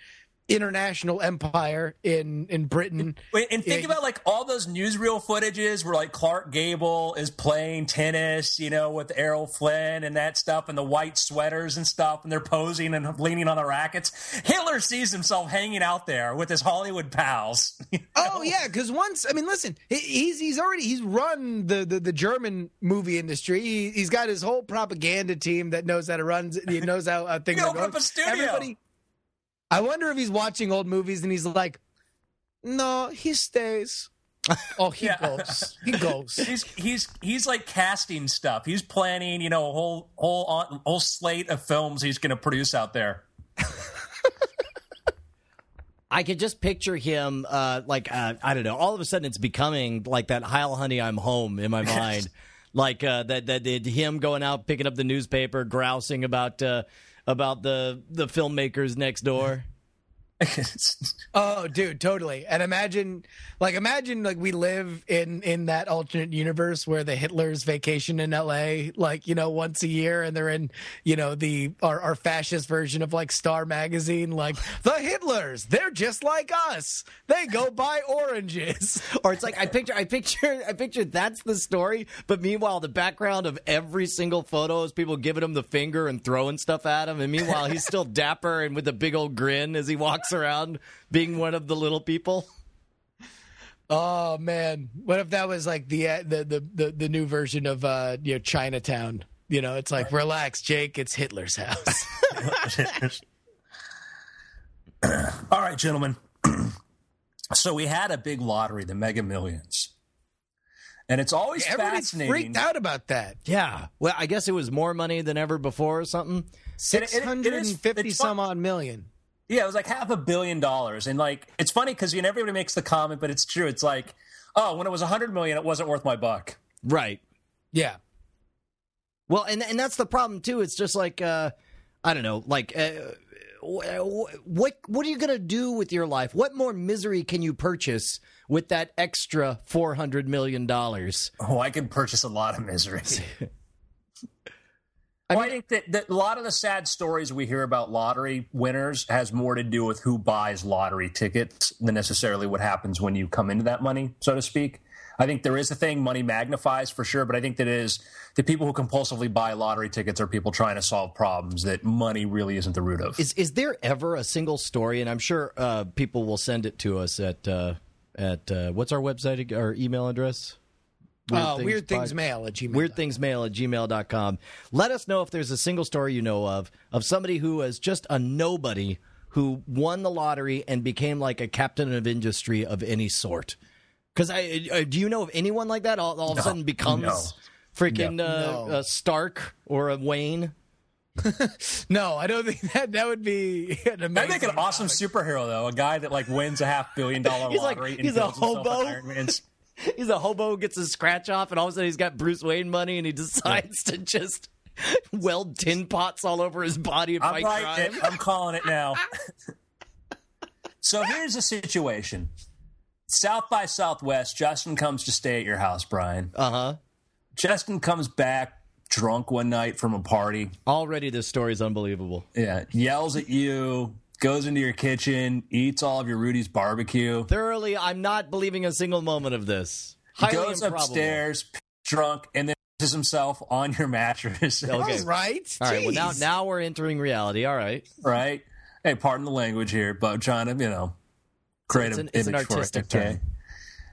Speaker 1: international empire in in Britain.
Speaker 2: Wait, and think
Speaker 1: Yeah.
Speaker 2: about like all those newsreel footages where like Clark Gable is playing tennis, you know, with Errol Flynn and that stuff, and the white sweaters and stuff, and they're posing and leaning on the rackets. Hitler sees himself hanging out there with his Hollywood pals.
Speaker 1: Oh yeah, because once I mean, listen, he- he's he's already he's run the the, the German movie industry. He, he's got his whole propaganda team that knows how to run. He knows how uh, things
Speaker 2: opened
Speaker 1: going.
Speaker 2: up a studio.
Speaker 1: Everybody. I wonder if he's watching old movies and he's like, "No, he stays." Oh, he
Speaker 2: Yeah.
Speaker 1: goes. He goes.
Speaker 2: he's he's he's like casting stuff. He's planning, you know, a whole whole whole slate of films he's going to produce out there.
Speaker 3: I could just picture him, uh, like uh, I don't know. All of a sudden, it's becoming like that "Heil, honey, I'm home" in my mind. like uh, that, that, that him going out picking up the newspaper, grousing about uh, about the the filmmakers next door.
Speaker 1: Oh, dude, totally. And imagine, like, imagine, like, we live in in that alternate universe where the Hitlers vacation in L.A. like you know once a year, and they're in you know the our, our fascist version of like Star magazine, like the Hitlers. They're just like us. They go buy oranges.
Speaker 3: Or it's like I picture, I picture, I picture that's the story. But meanwhile, the background of every single photo is people giving him the finger and throwing stuff at him. And meanwhile, he's still dapper and with a big old grin as he walks around, being one of the little people.
Speaker 1: Oh man, what if that was like the uh, the the the, the new version of uh you know Chinatown? You know, it's like relax, Jake. It's Hitler's house.
Speaker 2: All right, gentlemen. so we had a big lottery, the Mega Millions. And it's always
Speaker 1: Everybody's
Speaker 2: fascinating.
Speaker 1: freaked out about that.
Speaker 3: Yeah. Well, I guess it was more money than ever before or something.
Speaker 2: it- it
Speaker 1: Six
Speaker 2: is-
Speaker 1: hundred and fifty
Speaker 2: it's fun-
Speaker 1: some odd million.
Speaker 2: Yeah, it was like half a billion dollars. And like it's funny because you know everybody makes the comment, but it's true. It's like, oh, when it was a hundred million, it wasn't worth my buck.
Speaker 3: Right.
Speaker 1: Yeah.
Speaker 3: Well, and and that's the problem too. It's just like uh, I don't know, like uh, wh- wh- what what are you gonna do with your life? What more misery can you purchase with that extra four hundred million dollars?
Speaker 2: Oh, I can purchase a lot of misery. I, well, I think that, that a lot of the sad stories we hear about lottery winners has more to do with who buys lottery tickets than necessarily what happens when you come into that money, so to speak. I think there is a thing money magnifies for sure, but I think that is the people who compulsively buy lottery tickets are people trying to solve problems that money really isn't the root of.
Speaker 3: Is is there ever a single story? And I'm sure uh, people will send it to us at uh, at uh, what's our website ag- our email address?
Speaker 1: Uh, weird
Speaker 3: pod-
Speaker 1: things mail at gmail.
Speaker 3: Weird things mail at gmail.com. Let us know if there's a single story you know of of somebody who is just a nobody who won the lottery and became like a captain of industry of any sort. Because I uh, do you know of anyone like that? All, all of a sudden becomes
Speaker 2: no.
Speaker 3: freaking
Speaker 1: No.
Speaker 3: Uh,
Speaker 1: No.
Speaker 3: a Stark or a Wayne.
Speaker 1: No, I don't think that that would be an amazing.
Speaker 2: That'd make an awesome superhero, though. A guy that like wins a half billion dollar
Speaker 3: He's like-
Speaker 2: lottery. and
Speaker 3: he's a
Speaker 2: builds himself
Speaker 3: hobo.
Speaker 2: an Iron Man's-
Speaker 3: He's a hobo who gets his scratch off, and all of a sudden he's got Bruce Wayne money, and he decides to just weld tin pots all over his body and
Speaker 2: I'm
Speaker 3: fight crime.
Speaker 2: it. I'm calling it now. so here's the situation. South by Southwest, Justin comes to stay at your house, Brian.
Speaker 3: Uh huh.
Speaker 2: Justin comes back drunk one night from a party.
Speaker 3: Already, this story is unbelievable.
Speaker 2: Yeah, yells at you, goes into your kitchen, eats all of your Rudy's barbecue,
Speaker 3: Thoroughly, I'm not believing a single moment of this. Highly
Speaker 2: goes
Speaker 3: improbable.
Speaker 2: upstairs, drunk, and then pisses himself on your mattress.
Speaker 3: Okay.
Speaker 1: All right.
Speaker 3: All right. Well, now now we're entering reality. All right.
Speaker 2: right? Hey, pardon the language here, but I'm trying to, you know, create
Speaker 3: It's
Speaker 2: an,
Speaker 3: an- it's an
Speaker 2: image for it,
Speaker 3: artistic
Speaker 2: okay?
Speaker 3: term.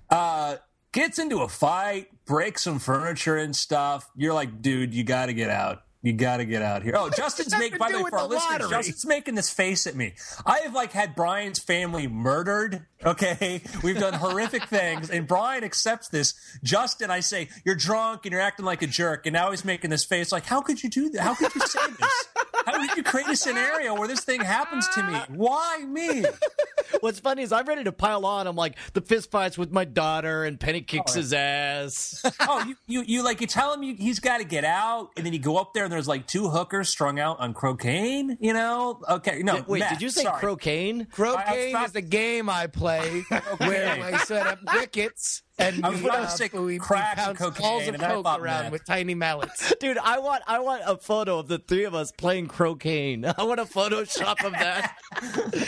Speaker 2: Uh, gets into a fight, breaks some furniture and stuff. You're like, dude, you got to get out. You got to get out here. Oh, Justin's making, by the way, for our listeners. Justin's making this face at me. I have like had Brian's family murdered. Okay, we've done horrific things, and Brian accepts this. Justin, I say, you're drunk and you're acting like a jerk, and now he's making this face like, how could you do that? How could you say this? How did you create a scenario where this thing happens to me? Why me?
Speaker 3: What's funny is I'm ready to pile on. I'm like the fist fights with my daughter, and Penny kicks his ass.
Speaker 2: Oh, you, you, you like you tell him you, he's got to get out, and then you go up there and there's like two hookers strung out on cocaine. You know? Okay, no.
Speaker 3: Wait,
Speaker 2: Matt,
Speaker 3: did you say
Speaker 2: sorry.
Speaker 3: cocaine?
Speaker 1: Croquet
Speaker 2: I- I-
Speaker 1: is the game I play where I set up wickets and
Speaker 2: I was
Speaker 1: we,
Speaker 2: about to
Speaker 1: uh,
Speaker 2: say
Speaker 1: we,
Speaker 2: crack and cocaine,
Speaker 1: balls of
Speaker 2: and I
Speaker 1: coke around with tiny mallets.
Speaker 3: Dude, I want I want a photo of the three of us playing croquet. I want a Photoshop of that.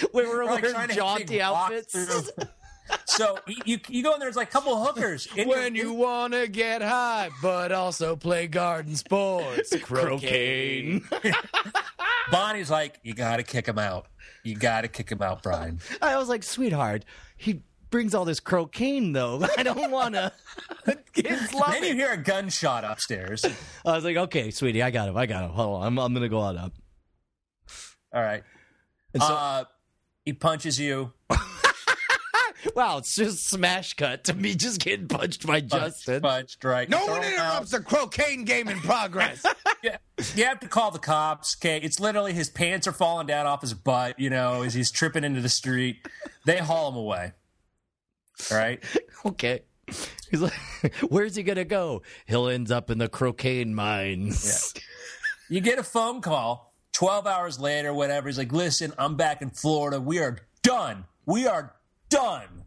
Speaker 3: we were
Speaker 2: Like
Speaker 3: wearing jaunty outfits.
Speaker 2: So you, you go in there. there's like a couple of hookers.
Speaker 1: when
Speaker 2: you're-
Speaker 1: you want to get high, but also play garden sports.
Speaker 3: Croquet.
Speaker 2: Bonnie's like, you got to kick him out. You got to kick him out, Brian.
Speaker 3: I was like, sweetheart, he brings all this cocaine though. I don't want to.
Speaker 1: Kids love
Speaker 2: Then you hear a gunshot upstairs.
Speaker 3: I was like, okay, sweetie, I got him. I got him. Hold on, I'm I'm gonna go on up.
Speaker 2: All right.
Speaker 3: And so,
Speaker 2: uh, he punches you.
Speaker 3: wow, it's just smash cut to me just getting punched by Justin.
Speaker 2: Punched, right.
Speaker 1: No
Speaker 2: Throw
Speaker 1: one
Speaker 2: him out.
Speaker 1: interrupts the croquet game in progress.
Speaker 2: Yeah, you have to call the cops. Okay, it's literally his pants are falling down off his butt. You know, as he's tripping into the street, they haul him away. All right.
Speaker 3: Okay. He's like, where's he gonna go? He'll end up in the cocaine mines.
Speaker 2: You get a phone call. Twelve hours later, whatever. He's like, "Listen, I'm back in Florida. We are done. We are done.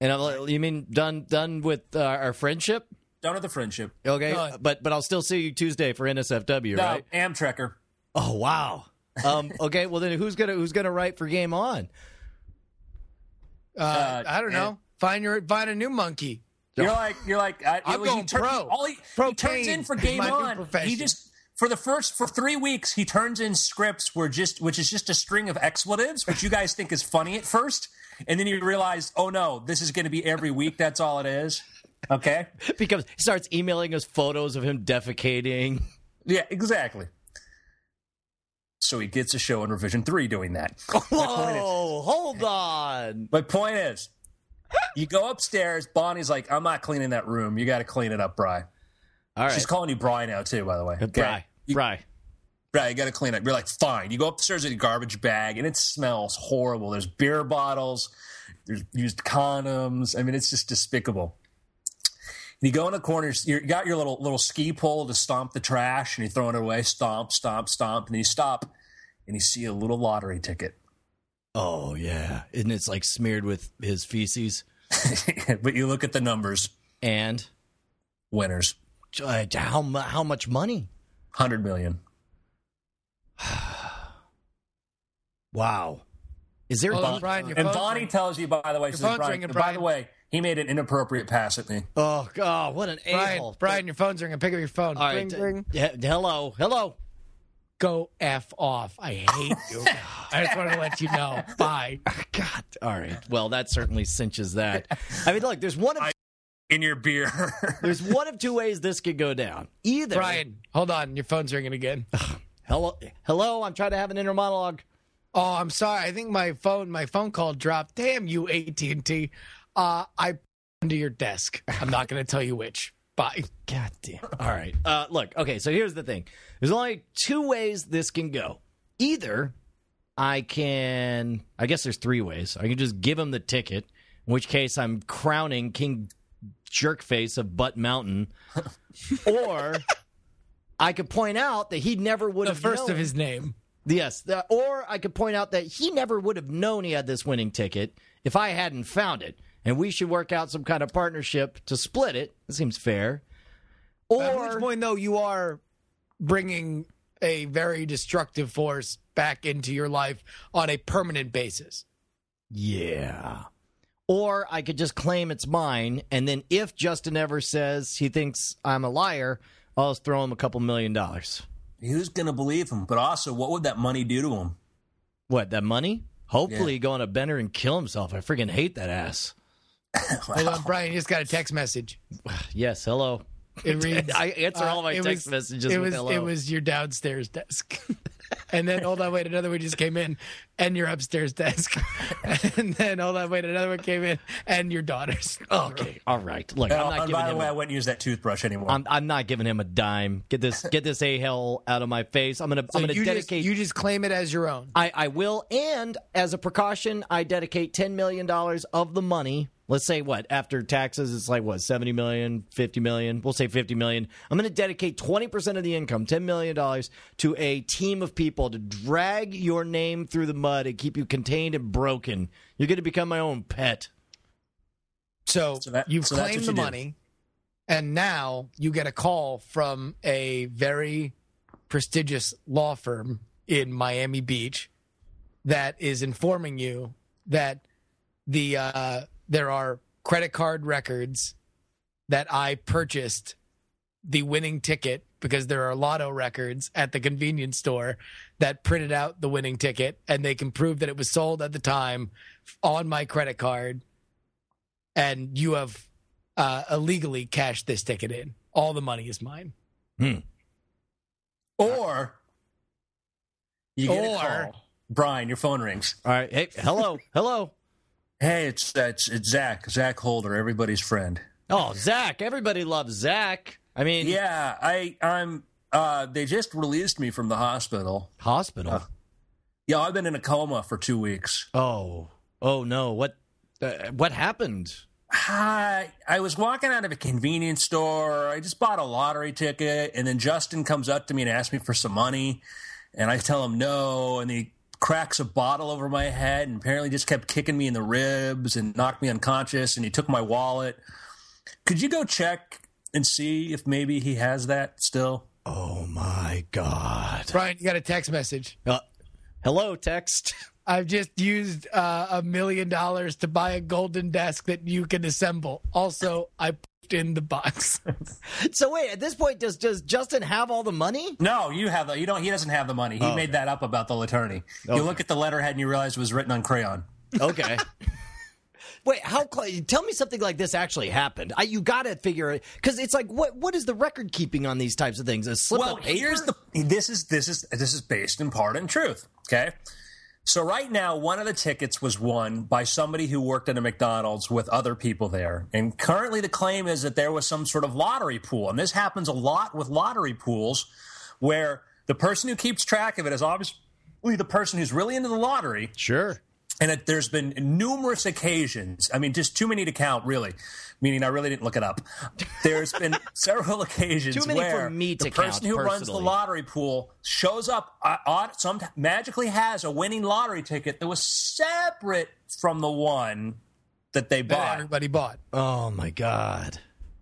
Speaker 3: And I'm like, you mean done done with uh, our friendship?
Speaker 2: Done with the friendship."
Speaker 3: Okay,
Speaker 1: Done.
Speaker 3: but but I'll still see you Tuesday for NSFW,
Speaker 2: No,
Speaker 3: right?
Speaker 2: Amtrekker.
Speaker 3: Oh wow. Um, okay, well then who's gonna who's gonna write for Game On?
Speaker 1: Uh,
Speaker 2: Uh,
Speaker 1: I don't know. Find your find a new monkey.
Speaker 2: You're like, you're like, I,
Speaker 1: I'm
Speaker 2: he
Speaker 1: going
Speaker 2: turn-
Speaker 1: pro.
Speaker 2: All he, he
Speaker 1: Pro
Speaker 2: turns in for game
Speaker 1: my
Speaker 2: on. He just for the first for three weeks he turns in scripts where just which is just a string of expletives, which you guys think is funny at first, and then you realize, oh no, this is going to be every week. That's all it is. Okay.
Speaker 3: Because he starts emailing us photos of him defecating.
Speaker 2: Yeah, exactly. So he gets a show in Revision Three doing that.
Speaker 3: Whoa, hold on.
Speaker 2: My point is, you go upstairs. Bonnie's like, I'm not cleaning that room. You got to clean it up, Bry.
Speaker 3: All right,
Speaker 2: She's calling you Bry now too, by the way. Okay?
Speaker 3: Bry,
Speaker 2: You-
Speaker 3: Bry.
Speaker 2: Right, you got to clean up. You're like, fine. You go upstairs with a garbage bag, and it smells horrible. There's beer bottles, there's used condoms. I mean, it's just despicable. And you go in the corners. You got your little little ski pole to stomp the trash, and you're throwing it away. Stomp, stomp, stomp, and then you stop, and you see a little lottery ticket.
Speaker 3: Oh yeah, and it's like smeared with his feces
Speaker 2: but you look at the numbers.
Speaker 3: and
Speaker 2: Winners,
Speaker 3: uh, how how much money?
Speaker 2: hundred million.
Speaker 3: Wow. Is there?
Speaker 1: Hold on,
Speaker 3: Bon-
Speaker 1: Brian,
Speaker 2: And
Speaker 1: phone's
Speaker 2: Bonnie
Speaker 1: ringing.
Speaker 2: tells you, by the way, she says,
Speaker 1: phone's
Speaker 2: Brian,
Speaker 1: ringing,
Speaker 2: by the way, he made an inappropriate pass at me.
Speaker 3: oh God, what an
Speaker 1: Brian,
Speaker 3: a-hole.
Speaker 1: Brian, your phone's ringing. Pick up your phone.
Speaker 3: All
Speaker 1: ring,
Speaker 3: right,
Speaker 1: ring.
Speaker 3: uh, hello, hello.
Speaker 1: Go f off. I hate you. I just wanted to let you know. Bye.
Speaker 3: God. All right. Well, that certainly cinches that. I mean, look, there's one of
Speaker 2: In your beer.
Speaker 3: there's one of two ways this could go down. Either
Speaker 1: Brian, hold on. Your phone's ringing again.
Speaker 3: hello, hello. I'm trying to have an inner monologue.
Speaker 1: Oh, I'm sorry. I think my phone my phone call dropped. Damn you, AT and T. Uh, I under your desk. I'm not going to tell you which. Bye.
Speaker 3: God damn. All right. Uh, look, okay, so here's the thing. There's only two ways this can go. Either I can, I guess there's three ways. I can just give him the ticket, in which case I'm crowning King Jerkface of Butt Mountain. or I could point out that he never would have
Speaker 1: The
Speaker 3: have
Speaker 1: first
Speaker 3: known.
Speaker 1: of his name.
Speaker 3: Yes. the- or I could point out that he never would have known he had this winning ticket if I hadn't found it. And we should work out some kind of partnership to split it. It seems fair.
Speaker 1: At which
Speaker 3: Or
Speaker 1: point, though, you are bringing a very destructive force back into your life on a permanent basis.
Speaker 3: yeah. Or I could just claim it's mine, and then if Justin ever says he thinks I'm a liar, I'll just throw him a couple million dollars.
Speaker 2: Who's going to believe him? But also, what would that money do to him?
Speaker 3: What, that money? Hopefully
Speaker 2: Yeah.
Speaker 3: go on a bender and kill himself. I freaking hate that ass.
Speaker 1: Hold on, Brian, you just got a text message.
Speaker 3: Yes, hello.
Speaker 1: It reads,
Speaker 3: I answer all my
Speaker 1: it
Speaker 3: text
Speaker 1: was-
Speaker 3: messages
Speaker 1: It
Speaker 3: with
Speaker 1: was
Speaker 3: hello.
Speaker 1: it was your downstairs desk. and then hold on, wait, another one just came in, and your upstairs desk. and then hold on, wait, another one came in, and your daughter's.
Speaker 3: Okay, all right. Look, I'm
Speaker 2: Oh,
Speaker 3: not
Speaker 2: and
Speaker 3: giving
Speaker 2: by the
Speaker 3: him.
Speaker 2: way, I
Speaker 3: A,
Speaker 2: wouldn't use that toothbrush anymore.
Speaker 3: I'm, I'm not giving him a dime. Get this, get this a hell out of my face. I'm gonna,
Speaker 1: So
Speaker 3: I'm gonna
Speaker 1: you just,
Speaker 3: dedicate.
Speaker 1: you just claim it as your own.
Speaker 3: I, I will, and as a precaution, I dedicate ten million dollars of the money. Let's say what after taxes, it's like what 70 million, 50 million. We'll say 50 million. I'm going to dedicate 20 percent of the income, 10 million dollars, to a team of people to drag your name through the mud and keep you contained and broken. You're going to become my own pet.
Speaker 1: So,
Speaker 2: So that-
Speaker 1: you've
Speaker 2: so
Speaker 1: claimed
Speaker 2: what
Speaker 1: the
Speaker 2: do.
Speaker 1: money, and now you get a call from a very prestigious law firm in Miami Beach that is informing you that the uh, there are credit card records that I purchased the winning ticket because there are lotto records at the convenience store that printed out the winning ticket and they can prove that it was sold at the time on my credit card and you have uh, illegally cashed this ticket in. All the money is mine. hmm.
Speaker 2: or you get a call. Brian, your phone rings.
Speaker 3: All right. Hey, hello, hello.
Speaker 2: Hey, it's it's, it's Zach, Zach Holder, everybody's friend.
Speaker 3: Oh, Zach. Everybody loves Zach. I mean,
Speaker 2: Yeah, I I'm. Uh, they just released me from the hospital.
Speaker 3: hospital.
Speaker 2: Yeah, I've been in a coma for two weeks.
Speaker 3: oh, oh no. What, uh, what happened?
Speaker 2: I I was walking out of a convenience store. I just bought a lottery ticket, and then Justin comes up to me and asks me for some money, and I tell him no, and he cracks a bottle over my head, and apparently just kept kicking me in the ribs and knocked me unconscious, and he took my wallet. Could you go check and see if maybe he has that still?
Speaker 3: Oh my God.
Speaker 1: Brian, you got a text message.
Speaker 3: Uh, hello, text.
Speaker 1: I've just used uh, a million dollars to buy a golden desk that you can assemble. Also, I put in the box.
Speaker 3: So wait, at this point, does does Justin have all the money?
Speaker 2: No, you have the, you don't. He doesn't have the money. He
Speaker 3: Oh,
Speaker 2: made that up about the attorney.
Speaker 3: Okay.
Speaker 2: You look at the letterhead and you realize it was written on crayon.
Speaker 3: Okay. Wait, how? Cl- tell me something like this actually happened. I, you got to figure it because it's like what what is the record keeping on these types of things? A slip
Speaker 2: well,
Speaker 3: of paper?
Speaker 2: here's the this is this is this is based in part in truth. Okay, so right now one of the tickets was won by somebody who worked at a McDonald's with other people there, and currently the claim is that there was some sort of lottery pool, and this happens a lot with lottery pools, where the person who keeps track of it is obviously the person who's really into the lottery,
Speaker 3: sure.
Speaker 2: And it, there's been numerous occasions. I mean, just too many to count, really. Meaning, I really didn't look it up. There's been several occasions
Speaker 3: Too many for
Speaker 2: where
Speaker 3: me to
Speaker 2: the person
Speaker 3: count,
Speaker 2: who runs the lottery pool shows up, uh, on, some magically has a winning lottery ticket that was separate from the one that they
Speaker 1: that
Speaker 2: bought.
Speaker 1: everybody bought.
Speaker 3: Oh my god.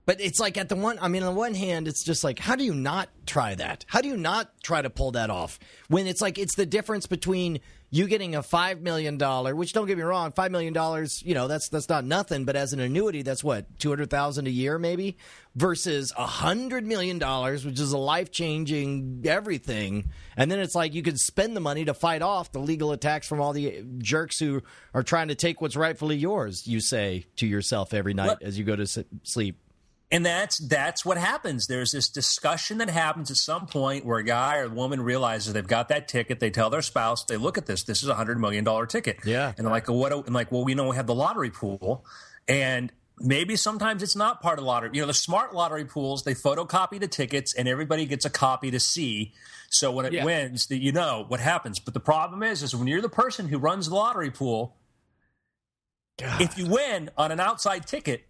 Speaker 3: But it's like at the one I mean on the one hand it's just like how do you not try that? How do you not try to pull that off? When it's like it's the difference between you getting a 5 million dollar, which don't get me wrong, 5 million dollars, you know, that's that's not nothing, but as an annuity that's what 200,000 a year maybe versus a 100 million dollars, which is a life-changing everything. And then it's like you could spend the money to fight off the legal attacks from all the jerks who are trying to take what's rightfully yours, you say to yourself every night
Speaker 2: What-
Speaker 3: as you go to sleep.
Speaker 2: And that's that's what happens. There's this discussion that happens at some point where a guy or a woman realizes they've got that ticket. They tell their spouse, they look at this. This is a hundred million dollar ticket.
Speaker 3: Yeah.
Speaker 2: And they're like, well, what? And like, well, we know we have the lottery pool, and maybe sometimes it's not part of the lottery. You know, the smart lottery pools they photocopy the tickets, and everybody gets a copy to see. So when it
Speaker 1: Yeah.
Speaker 2: wins, that you know what happens. But the problem is, is when you're the person who runs the lottery pool, if you win on an outside ticket,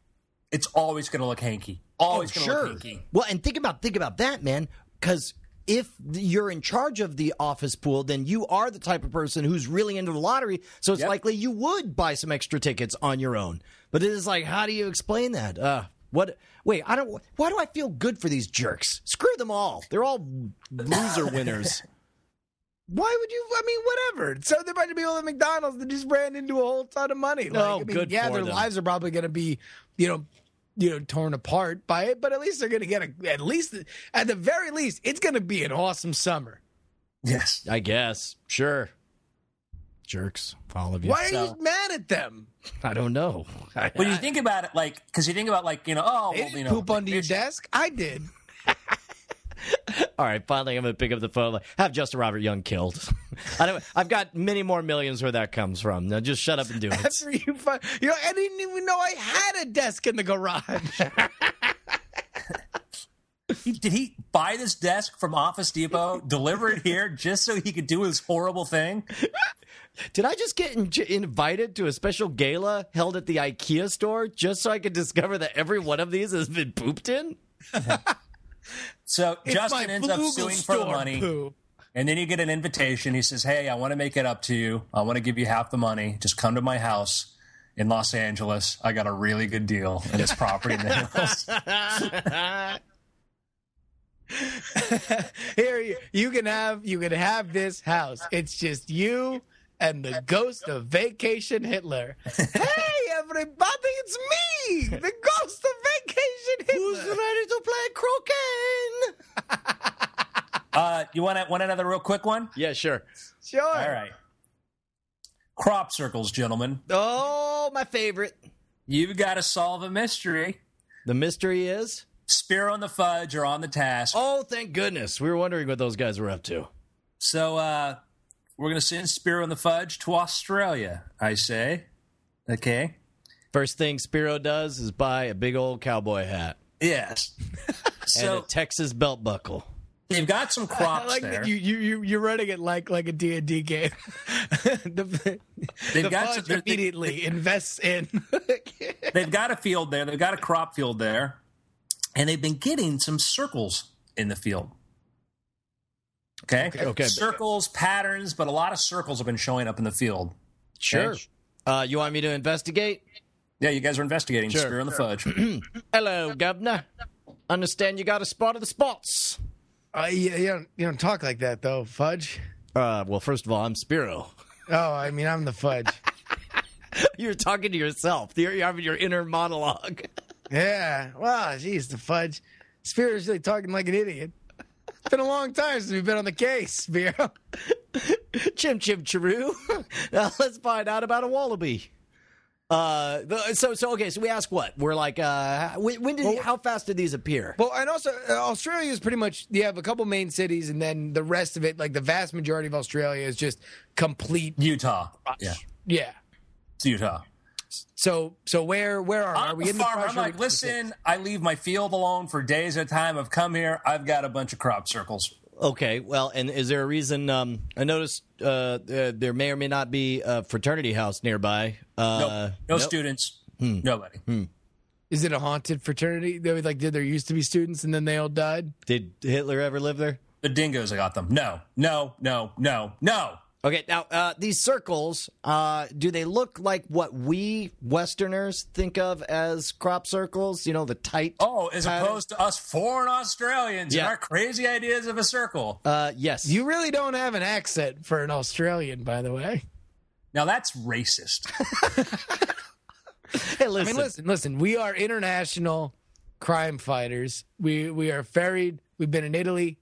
Speaker 2: it's always going to look hanky. Always going to look hanky.
Speaker 3: Well, and think about think about that, man, because if you're in charge of the office pool, then you are the type of person who's really into the lottery. So it's
Speaker 2: Yep.
Speaker 3: likely you would buy some extra tickets on your own. But it is like, how do you explain that? Uh, what? Wait, I don't. Why do I feel good for these jerks? Screw them all. They're all loser winners.
Speaker 1: Why would you? I mean, whatever. So there might be people at McDonald's that just ran into a whole ton of money. Like,
Speaker 3: Oh,
Speaker 1: I mean,
Speaker 3: good
Speaker 1: Yeah,
Speaker 3: for
Speaker 1: their
Speaker 3: them.
Speaker 1: lives are probably going to be, you know, you know, torn apart by it. But at least they're going to get a. At least, at the very least, it's going to be an awesome summer.
Speaker 2: Yes.
Speaker 3: I guess. Sure. Jerks, all of you.
Speaker 1: Why are
Speaker 2: So-
Speaker 1: you mad at them?
Speaker 3: I don't know. I-
Speaker 2: When you think about it, like, because you think about, like, you know, oh, well, you know,
Speaker 1: poop under your desk. I did.
Speaker 3: All right, finally, I'm gonna pick up the phone. like, Have Justin Robert Young killed. I don't. I've got many more millions where that comes from. Now, just shut up and do it.
Speaker 1: After you, find, you know, I didn't even know I had a desk in the garage.
Speaker 2: Did he buy this desk from Office Depot, deliver it here just so he could do his horrible thing?
Speaker 3: Did I just get in- invited to a special gala held at the IKEA store just so I could discover that every one of these has been pooped in?
Speaker 2: So
Speaker 1: It's
Speaker 2: Justin ends up suing for the money.
Speaker 1: poo.
Speaker 2: And then you get an invitation. He says, Hey, I want to make it up to you. I want to give you half the money. Just come to my house in Los Angeles. I got a really good deal in this property in the hills.
Speaker 1: Here, you, you can have you can have this house. It's just you and the ghost of Vacation Hitler. hey, everybody, it's me, the ghost of Vacation
Speaker 3: Who's
Speaker 1: Hitler.
Speaker 3: ready to play croquet?
Speaker 2: Uh, you want, want another real quick one?
Speaker 3: Yeah, sure.
Speaker 1: Sure.
Speaker 2: All right. Crop circles, gentlemen.
Speaker 3: Oh, my favorite.
Speaker 2: You've got to solve a mystery.
Speaker 3: The mystery is.
Speaker 2: Spiro and the Fudge are on the task.
Speaker 3: Oh, thank goodness. We were wondering what those guys were up to.
Speaker 2: So uh, we're going to send Spiro and the Fudge to Australia, I say. Okay.
Speaker 3: First thing Spiro does is buy a big old cowboy hat
Speaker 2: Yes.
Speaker 3: and
Speaker 2: so
Speaker 3: a Texas belt buckle.
Speaker 2: they've got some crops
Speaker 1: I
Speaker 2: crops
Speaker 1: like
Speaker 2: there.
Speaker 1: that you you you you're running it like like a D and D game. the
Speaker 2: They've
Speaker 1: the
Speaker 2: got
Speaker 1: fudge
Speaker 2: some- they-
Speaker 1: immediately invests in.
Speaker 2: they've got a field there. They've got a crop field there, and they've been getting some circles in the field. Okay.
Speaker 3: Okay.
Speaker 2: Circles, patterns, but a lot of circles have been showing up in the field.
Speaker 3: Sure.
Speaker 2: Okay.
Speaker 3: Uh, you want me to investigate?
Speaker 2: Yeah, you guys are investigating
Speaker 3: Sure.
Speaker 2: Spiro and the Fudge.
Speaker 3: Hello, Governor. Understand you got a spot of the spots.
Speaker 1: Uh, you, you don't you don't talk like that though, Fudge.
Speaker 3: Uh, well, first of all, I'm Spiro.
Speaker 1: Oh, I mean I'm the Fudge.
Speaker 3: You're talking to yourself. You're, you're having your inner monologue.
Speaker 1: yeah. Well, geez, the Fudge. Spiro's really talking like an idiot. It's been a long time since we've been on the case, Spiro.
Speaker 3: chim chim chiroo. now let's find out about a wallaby. Uh, the- so so okay. So we ask what we're like. Uh, when, when did how fast did these appear?
Speaker 1: Well, and also uh, Australia is pretty much you have a couple main cities, and then the rest of it, like the vast majority of Australia, is just complete.
Speaker 2: Utah. Yeah.
Speaker 1: Yeah.
Speaker 2: It's Utah.
Speaker 1: So so where where are, are
Speaker 2: I'm
Speaker 1: we
Speaker 2: a
Speaker 1: in the
Speaker 2: farmer. I'm like, listen, I leave my field alone for days at a time. I've come here. I've got a bunch of crop circles.
Speaker 3: Okay, well, and is there a reason? Um, I noticed uh, uh, there may or may not be a fraternity house nearby. Uh,
Speaker 2: Nope. no
Speaker 3: nope.
Speaker 2: students.
Speaker 1: Hmm.
Speaker 2: Nobody.
Speaker 1: Is it a haunted fraternity? They like, did there used to be students and then they all died?
Speaker 3: Did Hitler ever live there?
Speaker 2: The dingoes, I got them. No, no, no, no, no.
Speaker 3: Okay, now uh, these circles, uh, do they look like what we Westerners think of as crop circles? You know, the tight.
Speaker 2: Oh, as
Speaker 3: pattern?
Speaker 2: opposed to us foreign Australians
Speaker 3: Yeah.
Speaker 2: and our crazy ideas of a circle.
Speaker 3: Uh, yes.
Speaker 1: You really don't have an accent for an Australian, by the way.
Speaker 2: Now that's racist.
Speaker 3: hey,
Speaker 1: I
Speaker 3: listen.
Speaker 1: mean, listen, listen. We are international crime fighters. We we are ferried. We've been in Italy.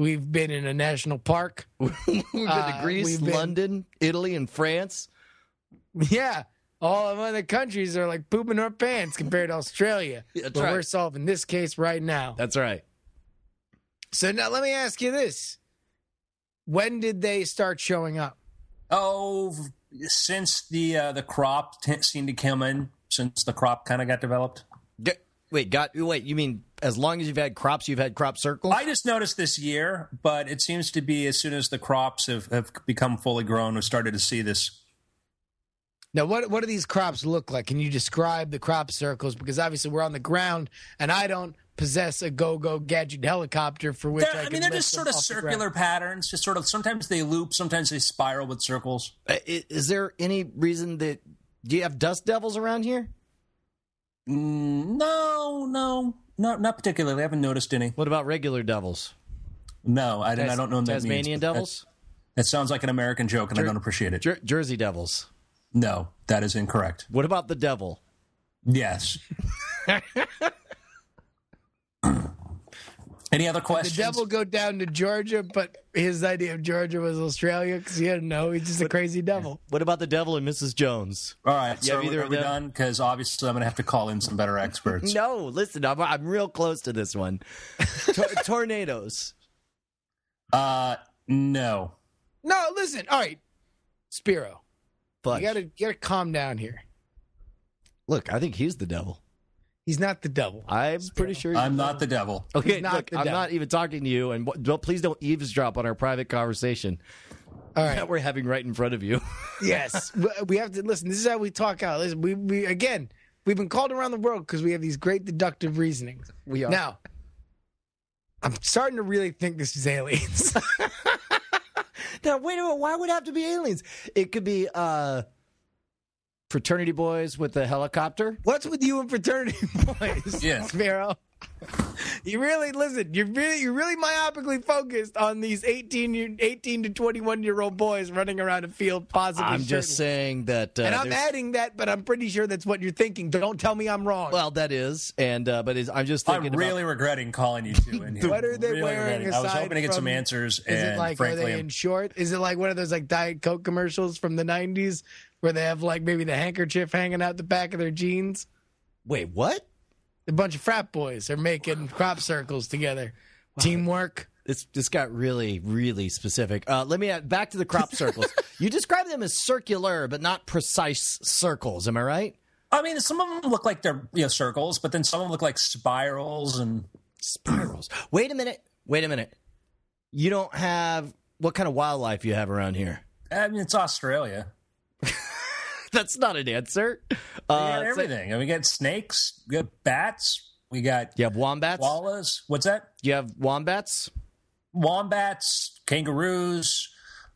Speaker 1: We've been in a national park.
Speaker 3: We've been to
Speaker 1: Uh,
Speaker 3: Greece,
Speaker 1: been-
Speaker 3: London, Italy, and France.
Speaker 1: Yeah. All of other countries are like pooping our pants compared to Australia.
Speaker 3: That's
Speaker 1: but
Speaker 3: right.
Speaker 1: we're solving this case right now.
Speaker 3: That's right.
Speaker 1: So now let me ask you this. When did they start showing up?
Speaker 2: oh, since the uh, the crop t- seemed to come in, since the crop kind of got developed.
Speaker 3: G- wait, got wait. You mean as long as you've had crops, you've had crop circles?
Speaker 2: I just noticed this year, but it seems to be as soon as the crops have, have become fully grown, we started to see this.
Speaker 1: Now, what what do these crops look like? Can you describe the crop circles? Because obviously we're on the ground, and I don't possess a go-go gadget helicopter for which
Speaker 2: They're-
Speaker 1: I,
Speaker 2: I
Speaker 1: can
Speaker 2: mean, they're
Speaker 1: lift
Speaker 2: just sort of
Speaker 1: off the ground.
Speaker 2: circular patterns. Just sort of sometimes they loop, sometimes they spiral with circles.
Speaker 3: Uh, Is there any reason that do you have dust devils around here?
Speaker 2: Mm, no, no, no, not particularly. I haven't noticed any.
Speaker 3: What about regular devils?
Speaker 2: No, I, I don't know what that.
Speaker 3: Tasmanian
Speaker 2: That-
Speaker 3: devils,
Speaker 2: That, sounds like an American joke, and I don't appreciate it.
Speaker 3: Jer- Jersey devils.
Speaker 2: No, that is incorrect.
Speaker 3: What about the devil?
Speaker 2: Yes. Any other questions?
Speaker 1: The devil go down to Georgia, but his idea of Georgia was Australia because he didn't know. He's just a crazy devil.
Speaker 3: What about the devil and Mrs. Jones?
Speaker 2: All right, so
Speaker 3: have either
Speaker 2: are
Speaker 3: of
Speaker 2: we
Speaker 3: them?
Speaker 2: done? Because obviously I'm going to have to call in some better experts.
Speaker 3: No, listen, I'm, I'm real close to this one. Tor- tornadoes.
Speaker 2: Uh, no.
Speaker 1: No, listen. All right, Spiro,
Speaker 3: Fudge.
Speaker 1: you gotta you gotta calm down here.
Speaker 3: Look, I think he's the devil.
Speaker 1: He's not the devil.
Speaker 3: I'm pretty sure.
Speaker 2: I'm not the devil.
Speaker 3: Okay,
Speaker 1: He's not
Speaker 3: look,
Speaker 1: the
Speaker 3: I'm
Speaker 1: devil.
Speaker 3: not even talking to you, and don't, please don't eavesdrop on our private conversation
Speaker 1: All
Speaker 3: that we're having right in front of you.
Speaker 1: yes, We- we have to listen. This is how we talk out. Listen, we we again we've been called around the world because we have these great deductive reasonings.
Speaker 3: We are.
Speaker 1: Now, I'm starting to really think this is aliens.
Speaker 3: Now, wait a minute. Why would it have to be aliens? It could be uh, fraternity boys with a helicopter.
Speaker 1: What's with you and fraternity boys?
Speaker 2: Yes,
Speaker 1: Spiro. You really listen. You're really you're really myopically focused on these 18 18 to 21 year old boys running around a field Positive.
Speaker 3: I'm just saying that. Uh,
Speaker 1: and I'm
Speaker 3: there's-
Speaker 1: adding that, but I'm pretty sure that's what you're thinking. Don't tell me I'm wrong.
Speaker 3: Well, that is, and uh, but is, I'm just thinking.
Speaker 2: I'm really regretting calling you two in here.
Speaker 1: what are they
Speaker 2: Really
Speaker 1: wearing?
Speaker 2: regretting. I was hoping to get some answers,
Speaker 1: Is
Speaker 2: and
Speaker 1: it like
Speaker 2: frankly,
Speaker 1: are they
Speaker 2: I'm-
Speaker 1: in short? Is it like one of those like Diet Coke commercials from the '90s where they have like maybe the handkerchief hanging out the back of their jeans?
Speaker 3: Wait, what?
Speaker 1: A bunch of frat boys are making crop circles together. Teamwork.
Speaker 3: This this got really really specific. Uh, let me add, back to the crop circles. you describe them as circular, but not precise circles. Am I right?
Speaker 2: I mean, some of them look like they're you know circles, but then some of them look like spirals, and
Speaker 3: Spirals. Wait a minute. Wait a minute. You don't have what kind of wildlife you have around here?
Speaker 2: I mean, it's Australia.
Speaker 3: That's not an answer.
Speaker 2: We
Speaker 3: Uh,
Speaker 2: got everything. I mean, we got snakes, we got bats, we got
Speaker 3: you have wombats.
Speaker 2: koalas. What's that?
Speaker 3: you have wombats,
Speaker 2: Wombats, kangaroos,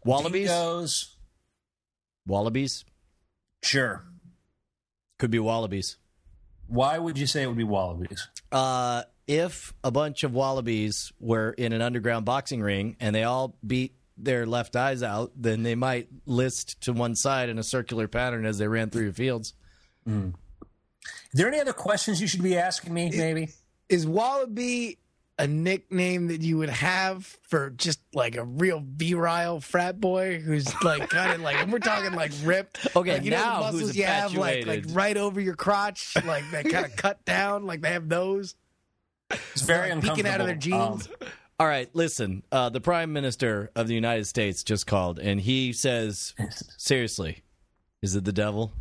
Speaker 3: wallabies,
Speaker 2: dingoes.
Speaker 3: wallabies.
Speaker 2: Sure.
Speaker 3: Could be wallabies.
Speaker 2: Why would you say it would be wallabies?
Speaker 3: Uh, if a bunch of wallabies were in an underground boxing ring and they all beat their left eyes out, then they might list to one side in a circular pattern as they ran through your fields.
Speaker 2: Are there any other questions you should be asking me? Maybe.
Speaker 1: Is Wallaby a nickname that you would have for just like a real virile frat boy who's like kind of like we're talking like ripped?
Speaker 3: Okay,
Speaker 1: like, you know
Speaker 3: now
Speaker 1: the muscles
Speaker 3: who's
Speaker 1: you have like like right over your crotch, like they kind of cut down, like they have those
Speaker 2: It's very
Speaker 1: like,
Speaker 2: uncomfortable.
Speaker 1: peeking out of their
Speaker 2: Um,
Speaker 1: jeans.
Speaker 3: All right, listen. Uh, the Prime Minister of the United States just called, and he says, seriously, is it the devil?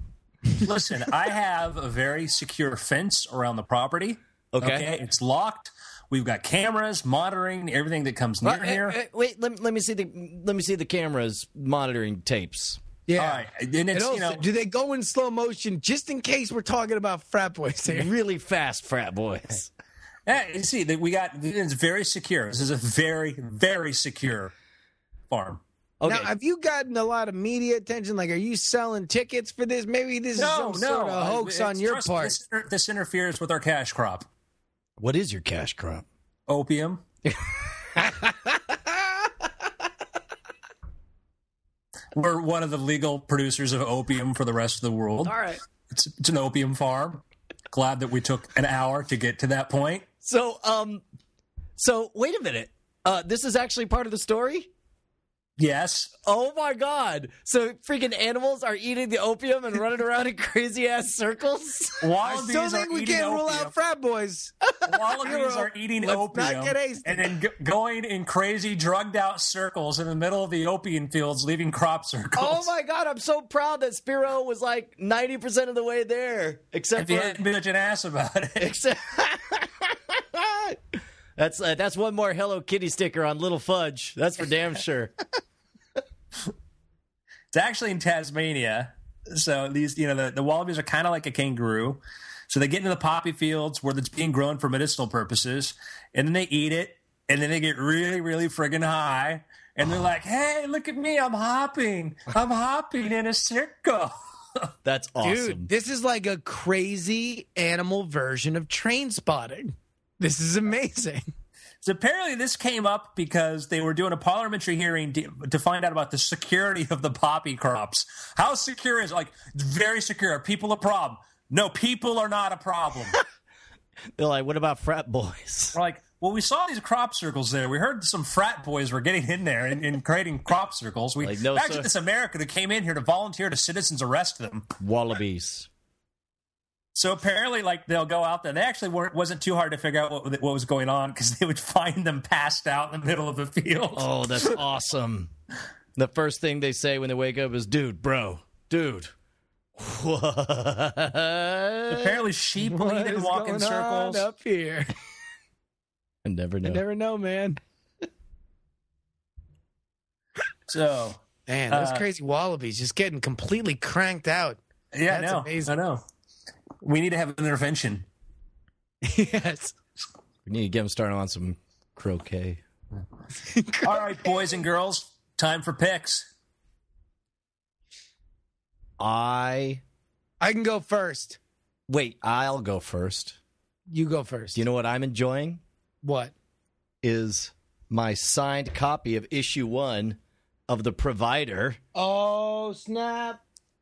Speaker 2: listen, I have a very secure fence around the property.
Speaker 3: Okay.
Speaker 2: it's locked. We've got cameras monitoring everything that comes near
Speaker 3: Uh,
Speaker 2: here.
Speaker 3: uh, uh, wait, let, let me see the let me see the cameras monitoring tapes.
Speaker 1: Yeah.
Speaker 2: All right, and
Speaker 1: And also,
Speaker 2: you know
Speaker 1: do they go in slow motion just in case we're talking about frat boys here?
Speaker 3: Really fast frat boys.
Speaker 2: Yeah, you see that we got it's very secure. This is a very very secure farm.
Speaker 3: Okay,
Speaker 1: Now, have you gotten a lot of media attention? Like, are you selling tickets for this? Maybe this is some sort of uh, hoax
Speaker 2: I-
Speaker 1: on your part.
Speaker 2: This, inter- this interferes with our cash crop.
Speaker 3: what is your cash crop?
Speaker 2: Opium. We're one of the legal producers of opium for the rest of the world.
Speaker 3: All right.
Speaker 2: It's, it's an opium farm. Glad that we took an hour to get to that point.
Speaker 3: So, um, so wait a minute. Uh, this is actually part of the story.
Speaker 2: Yes.
Speaker 3: Oh my god! So freaking animals are eating the opium and running around in crazy ass circles.
Speaker 1: I
Speaker 2: Wallabies
Speaker 1: still
Speaker 2: are
Speaker 1: think we can't rule out frat boys.
Speaker 2: Wallabies are eating
Speaker 1: Let's
Speaker 2: opium and then g- going in crazy drugged out circles in the middle of the opium fields, leaving crop circles.
Speaker 3: Oh my god! I'm so proud that Spiro was like ninety percent of the way there, except
Speaker 2: If
Speaker 3: for
Speaker 2: hadn't been such an ass about it.
Speaker 3: except. That's uh, that's one more Hello Kitty sticker on Little Fudge. That's for damn sure.
Speaker 2: It's actually in Tasmania. So these, you know, the, the wallabies are kind of like a kangaroo. So they get into the poppy fields where it's being grown for medicinal purposes, and then they eat it, and then they get really, really friggin' high, and they're like, "Hey, look at me! I'm hopping! I'm hopping in a circle."
Speaker 3: That's awesome.
Speaker 1: Dude, this is like a crazy animal version of train spotting. This is amazing.
Speaker 2: So apparently, this came up because they were doing a parliamentary hearing to, to find out about the security of the poppy crops. How secure is like very secure? Are people a problem? No, people are not a problem.
Speaker 3: They're like, what about frat boys?
Speaker 2: We're like, well, we saw these crop circles there. We heard some frat boys were getting in there and, and creating crop circles. We
Speaker 3: Like, no,
Speaker 2: actually
Speaker 3: sir.
Speaker 2: this American who came in here to volunteer to citizens arrest them.
Speaker 3: Wallabies.
Speaker 2: So apparently, like they'll go out there. They actually weren't wasn't too hard to figure out what what was going on because they would find them passed out in the middle of the field.
Speaker 3: Oh, that's awesome. The first thing they say when they wake up is, dude, bro, dude. What?
Speaker 2: Apparently, sheep
Speaker 1: What
Speaker 2: lead and
Speaker 1: is
Speaker 2: walk in
Speaker 1: going
Speaker 2: circles.
Speaker 1: up here?
Speaker 3: I never know.
Speaker 1: I never know, man.
Speaker 2: So
Speaker 1: Man, those
Speaker 2: Uh,
Speaker 1: crazy wallabies just getting completely cranked out.
Speaker 2: yeah,
Speaker 1: That's
Speaker 2: I know.
Speaker 1: amazing.
Speaker 2: I know. We need to have an intervention.
Speaker 1: yes.
Speaker 3: We need to get them started on some croquet.
Speaker 2: All right, boys and girls, time for picks.
Speaker 3: I
Speaker 1: I can go first.
Speaker 3: wait. I'll go first.
Speaker 1: You go first.
Speaker 3: Do you know what I'm enjoying?
Speaker 1: what?
Speaker 3: Is my signed copy of issue one of the Provider.
Speaker 1: Oh, snap.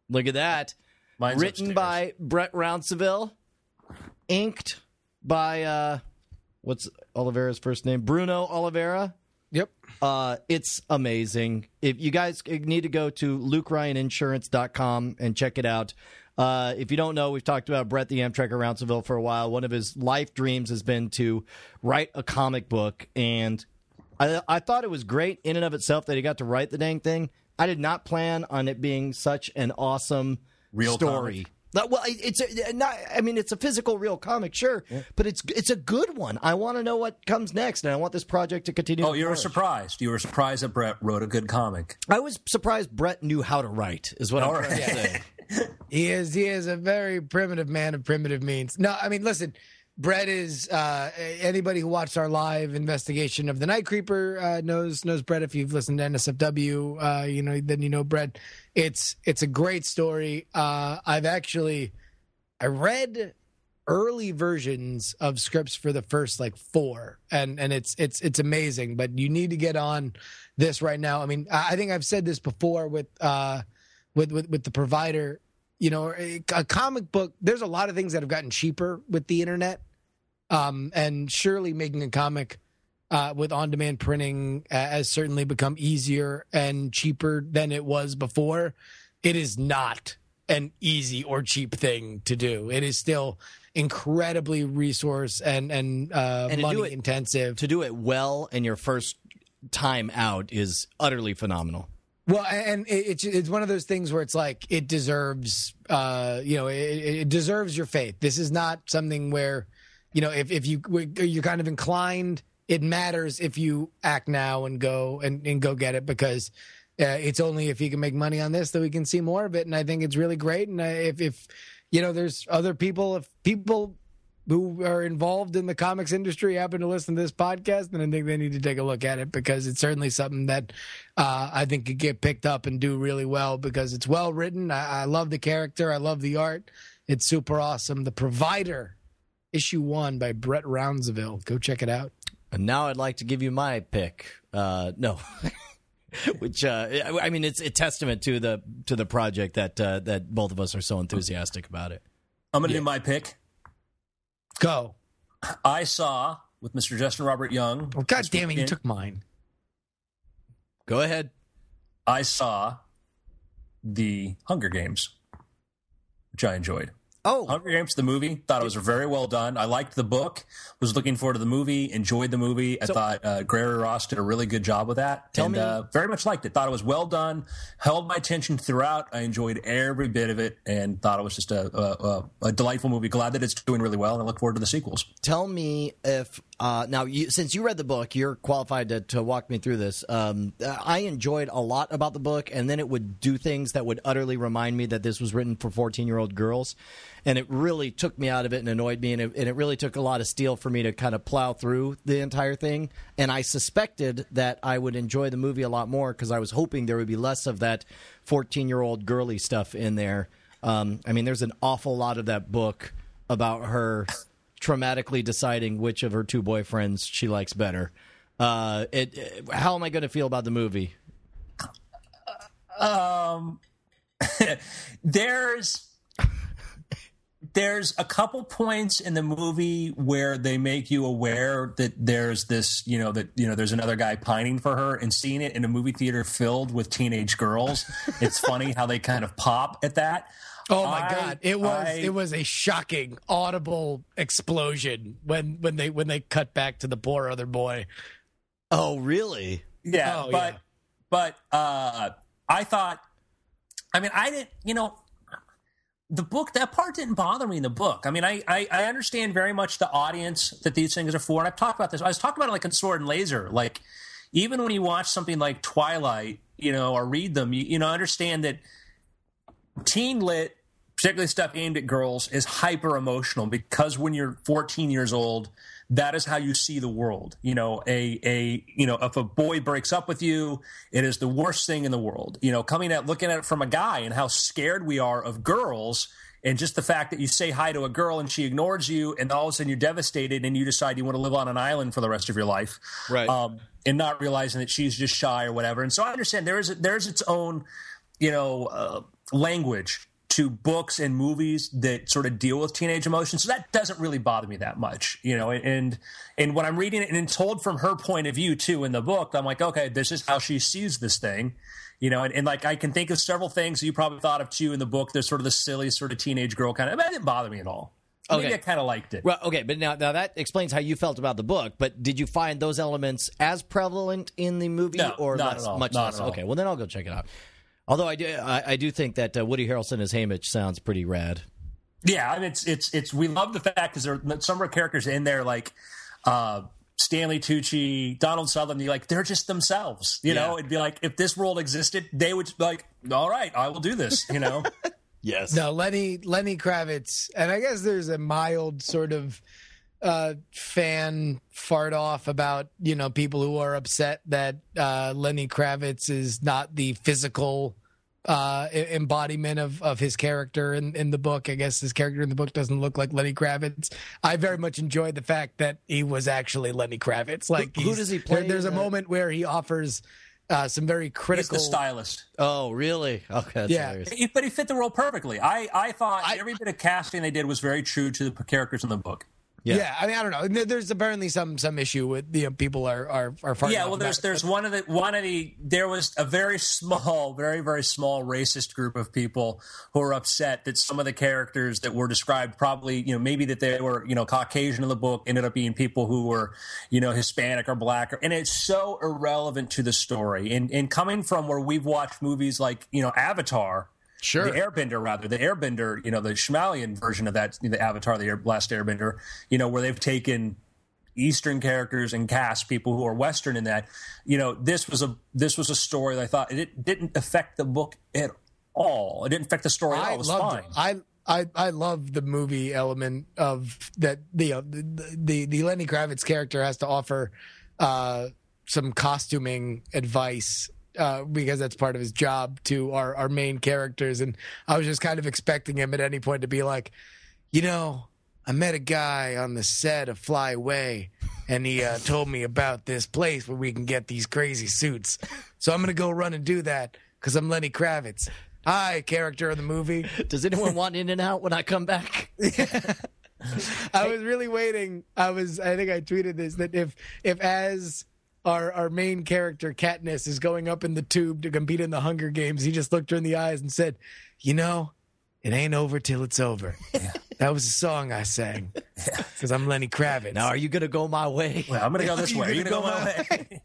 Speaker 3: Look at that.
Speaker 2: Mine's
Speaker 3: Written
Speaker 2: upstairs.
Speaker 3: by Brett Rounceville, inked by uh, what's Oliveira's first name? Bruno Oliveira.
Speaker 1: Yep.
Speaker 3: Uh, it's amazing. If you guys need to go to lukeryaninsurance.com and check it out. Uh, if you don't know, we've talked about Brett the Amtrekker Rounceville for a while. One of his life dreams has been to write a comic book, and I, I thought it was great in and of itself that he got to write the dang thing. I did not plan on it being such an awesome
Speaker 2: Real
Speaker 3: story. Like, Well, it's a, not. I mean, it's a physical, real comic, sure, but it's it's a good one. I want to know what comes next, and I want this project to continue.
Speaker 2: Oh,
Speaker 3: to
Speaker 2: you were surprised. You were surprised that Brett wrote a good comic.
Speaker 3: I was surprised Brett knew how to write. Is what
Speaker 2: All
Speaker 3: I'm trying to say.
Speaker 1: He is he is a very primitive man of primitive means. No, I mean listen, Brett is uh anybody who watched our live investigation of the Night Creeper uh knows knows Brett if you've listened to NSFW, uh you know then you know Brett. It's it's a great story. Uh I've actually I read early versions of scripts for the first like four and and it's it's it's amazing but you need to get on this right now i mean i think i've said this before with uh with with, with the provider you know a, comic book there's a lot of things that have gotten cheaper with the internet um and surely making a comic uh, with on-demand printing uh, has certainly become easier and cheaper than it was before. It is not an easy or cheap thing to do. It is still incredibly resource and and, uh,
Speaker 3: And to
Speaker 1: money
Speaker 3: it-
Speaker 1: intensive.
Speaker 3: to do it well in your first time out is utterly phenomenal.
Speaker 1: Well, and it's it's one of those things where it's like it deserves, uh, you know, it, it deserves your faith. This is not something where, you know, if if you you're kind of inclined, it matters if you act now and go and, and go get it because uh, it's only if you can make money on this that we can see more of it. And I think it's really great. And if if you know, there's other people, if people who are involved in the comics industry happen to listen to this podcast, then I think they need to take a look at it because it's certainly something that uh, I think could get picked up and do really well because it's well written. I, I love the character. I love the art. It's super awesome. The Provider, issue one by Brett Rounceville. Go check it out.
Speaker 3: And now I'd like to give you my pick. Uh, no, which uh, I mean, it's a testament to the to the project that uh, that both of us are so enthusiastic about it.
Speaker 2: I'm going to do my pick.
Speaker 1: Go.
Speaker 2: I saw with Mr. Justin Robert Young.
Speaker 1: Oh, God
Speaker 2: this
Speaker 1: damn it, you took mine.
Speaker 3: Go ahead.
Speaker 2: I saw the Hunger Games, which I enjoyed.
Speaker 3: Oh,
Speaker 2: Hunger Games, the movie, thought it was very well done. I liked the book, was looking forward to the movie, enjoyed the movie. I
Speaker 3: So-
Speaker 2: thought uh, Gregory Ross did a really good job with that.
Speaker 3: Tell
Speaker 2: and
Speaker 3: me-
Speaker 2: uh, very much liked it. Thought it was well done, held my attention throughout. I enjoyed every bit of it and thought it was just a, a, a, delightful movie. Glad that it's doing really well and I look forward to the sequels.
Speaker 3: tell me if uh, now you, since you read the book, you're qualified to, to walk me through this. Um, I enjoyed a lot about the book, and then it would do things that would utterly remind me that this was written for 14 year old girls. And it really took me out of it and annoyed me, and it, and it really took a lot of steel for me to kind of plow through the entire thing. And I suspected that I would enjoy the movie a lot more because I was hoping there would be less of that fourteen year old girly stuff in there. Um, I mean, there's an awful lot of that book about her traumatically deciding which of her two boyfriends she likes better. Uh, it, it- how am I going to feel about the movie?
Speaker 2: Um, there's there's a couple points in the movie where they make you aware that there's this, you know, that you know, there's another guy pining for her, and seeing it in a movie theater filled with teenage girls. it's funny how they kind of pop at that.
Speaker 1: Oh my
Speaker 2: I-
Speaker 1: god! It was
Speaker 2: I-
Speaker 1: it was a shocking audible explosion when when they when they cut back to the poor other boy.
Speaker 3: Oh, really?
Speaker 2: Yeah,
Speaker 1: Oh,
Speaker 2: but
Speaker 1: yeah.
Speaker 2: but uh I thought I mean I didn't you know the book that part didn't bother me in the book. I mean I, I I understand very much the audience that these things are for and I've talked about this. I was talking about it like in Sword and Laser. Like even when you watch something like Twilight, you know, or read them, you, you know, understand that teen lit, particularly stuff aimed at girls, is hyper emotional because when you're 14 years old, that is how you see the world. You know, a a you know, if a boy breaks up with you, it is the worst thing in the world. You know, coming at looking at it from a guy and how scared we are of girls. And just the fact that you say hi to a girl and she ignores you, and all of a sudden you're devastated, and you decide you want to live on an island for the rest of your life,
Speaker 3: Right.
Speaker 2: Um, and not realizing that she's just shy or whatever. And so I understand there is there's its own you know, uh, language to books and movies that sort of deal with teenage emotions. So that doesn't really bother me that much, you know. And and when I'm reading it and told from her point of view too in the book, I'm like, okay, this is how she sees this thing, you know. And, and like I can think of several things you probably thought of too in the book. There's sort of the silly sort of teenage girl kind of. That didn't bother me at all. Maybe
Speaker 3: Okay.
Speaker 2: I kind of liked it.
Speaker 3: Well, okay, but now now that explains how you felt about the book. But did you find those elements as prevalent in the movie,
Speaker 2: No,
Speaker 3: or
Speaker 2: not
Speaker 3: less,
Speaker 2: at all.
Speaker 3: much
Speaker 2: Not
Speaker 3: less?
Speaker 2: at all.
Speaker 3: Okay, well then I'll go check it out. Although I do, I, I do think that uh, Woody Harrelson as Haymitch sounds pretty rad.
Speaker 2: Yeah, I mean, it's it's it's we love the fact because there are some of our characters in there like uh Stanley Tucci, Donald Sutherland. You're like they're just themselves, you know. It'd be like if this world existed, they would be like, all right, I will do this, you know.
Speaker 3: Yes.
Speaker 1: No, Lenny Lenny Kravitz, and I guess there's a mild sort of uh, fan fart off about you know people who are upset that uh, Lenny Kravitz is not the physical uh, embodiment of, of his character in, in the book. I guess his character in the book doesn't look like Lenny Kravitz. I very much enjoyed the fact that he was actually Lenny Kravitz. Like,
Speaker 3: Who- who does he play
Speaker 2: uh,
Speaker 1: there's a
Speaker 3: that?
Speaker 1: moment where he offers uh, some very
Speaker 2: He's
Speaker 1: critical.
Speaker 2: the stylist,
Speaker 3: Oh, really? Okay, that's
Speaker 1: Yeah.
Speaker 3: hilarious.
Speaker 2: But he fit the role perfectly. I I thought
Speaker 1: I-
Speaker 2: every bit of casting they did was very true to the characters in the book.
Speaker 3: Yeah.
Speaker 1: Yeah. I mean, I don't know. There's apparently some some issue with you know, people are are are farting
Speaker 2: yeah well there's
Speaker 1: it.
Speaker 2: there's one of the one of the there was a very small very very small racist group of people who are upset that some of the characters that were described probably you know maybe that they were you know caucasian in the book ended up being people who were you know hispanic or black or, and it's so irrelevant to the story and and coming from where we've watched movies like you know avatar
Speaker 3: Sure.
Speaker 2: the Airbender, rather the Airbender, you know, the Shyamalan version of that, the Avatar, the Air, last Airbender, you know, where they've taken Eastern characters and cast people who are Western in that. You know, this was a this was a story that I thought it didn't affect the book at all. It didn't affect the story at all.
Speaker 1: I
Speaker 2: It was
Speaker 1: loved
Speaker 2: fine.
Speaker 1: it. I I I love the movie element of that. The uh, the, the the Lenny Kravitz character has to offer uh, some costuming advice. Uh, because that's part of his job to our, our main characters. And I was just kind of expecting him at any point to be like, you know, I met a guy on the set of Fly Away, and he uh, told me about this place where we can get these crazy suits. So I'm going to go run and do that because I'm Lenny Kravitz. Hi, character of the movie.
Speaker 3: Does anyone want In-N-Out when I come back?
Speaker 1: I was really waiting. I was. I think I tweeted this that if if as our our main character Katniss is going up in the tube to compete in the Hunger Games, he just looked her in the eyes and said, "You know, it ain't over till it's over." That was a song I sang because I'm Lenny Kravitz.
Speaker 3: Now, are you going to go my way?
Speaker 2: Well, I'm going to go this way. Are you
Speaker 1: gonna
Speaker 2: going to
Speaker 1: go
Speaker 2: go my way?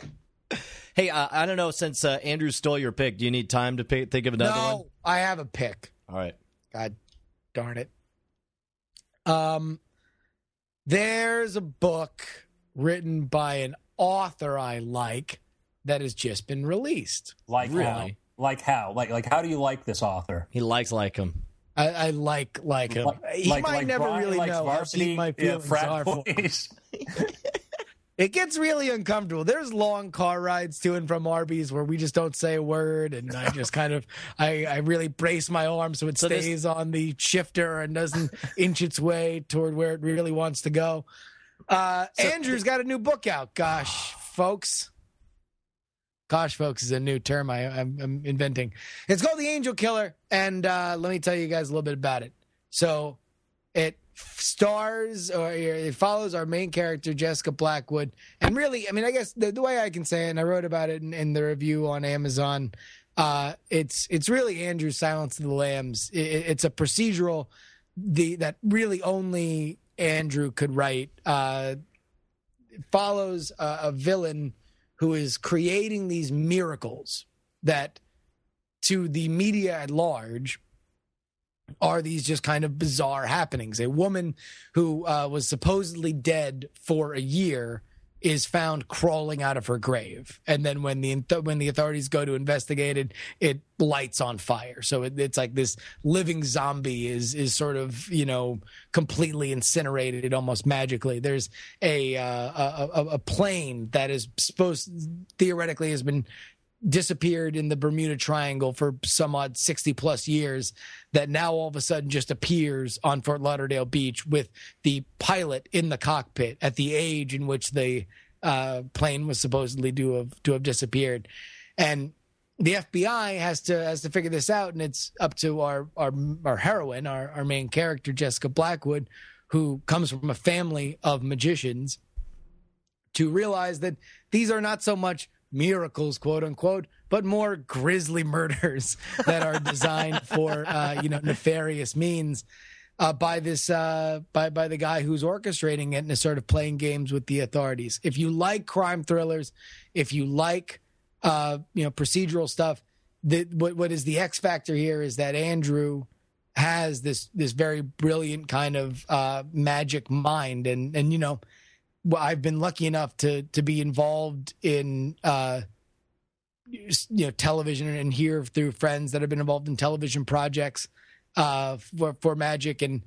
Speaker 3: Hey, uh, I don't know. Since uh, Andrew stole your pick, do you need time to pick, think of another one?
Speaker 1: no,
Speaker 3: one?
Speaker 1: I have a pick.
Speaker 3: All right.
Speaker 1: God darn it. Um, there's a book written by an author I like that has just been released.
Speaker 2: Like how?
Speaker 3: Really?
Speaker 2: Like how? Like like how do you like this author?
Speaker 3: He likes like him.
Speaker 1: I, I like like him.
Speaker 2: Like-
Speaker 1: he
Speaker 2: like-
Speaker 1: might
Speaker 2: like
Speaker 1: never
Speaker 2: Brian
Speaker 1: really know how
Speaker 2: varsity,
Speaker 1: deep my
Speaker 2: yeah,
Speaker 1: feelings
Speaker 2: frat
Speaker 1: are for him. It gets really uncomfortable. There's long car rides to and from Arby's where we just don't say a word, and I just kind of, I, I really brace my arm so it
Speaker 3: So this-
Speaker 1: stays on the shifter and doesn't inch its way toward where it really wants to go. Uh, Andrew's got a new book out. Gosh, folks. Gosh, folks is a new term I, I'm, I'm inventing. It's called The Angel Killer, and uh, let me tell you guys a little bit about it. So, it stars or it follows our main character Jessica Blackwood, and really, I mean, I guess the, the way I can say it, and I wrote about it in, in the review on Amazon. Uh, it's it's really Andrew Silence of the Lambs. It, it's a procedural the that really only Andrew could write. Uh, follows a, a villain who is creating these miracles that to the media at large are these just kind of bizarre happenings. A woman who uh, was supposedly dead for a year is found crawling out of her grave, and then when the when the authorities go to investigate it, it lights on fire. So it, it's like this living zombie is is sort of you know completely incinerated almost magically. There's a uh, a, a, a plane that is supposed theoretically has been disappeared in the Bermuda Triangle for some odd 60 plus years that now all of a sudden just appears on Fort Lauderdale Beach with the pilot in the cockpit at the age in which the uh, plane was supposedly to have to have disappeared. And the FBI has to has to figure this out, and it's up to our our, our heroine, our, our main character, Jessica Blackwood, who comes from a family of magicians, to realize that these are not so much miracles, quote unquote, but more grisly murders that are designed for uh, you know nefarious means uh, by this uh, by by the guy who's orchestrating it and is sort of playing games with the authorities. If you like crime thrillers, if you like uh, you know procedural stuff, the, what what is the X factor here is that Andrew has this this very brilliant kind of uh, magic mind, and and you know I've been lucky enough to to be involved in uh, you know television and hear through friends that have been involved in television projects uh, for for magic. And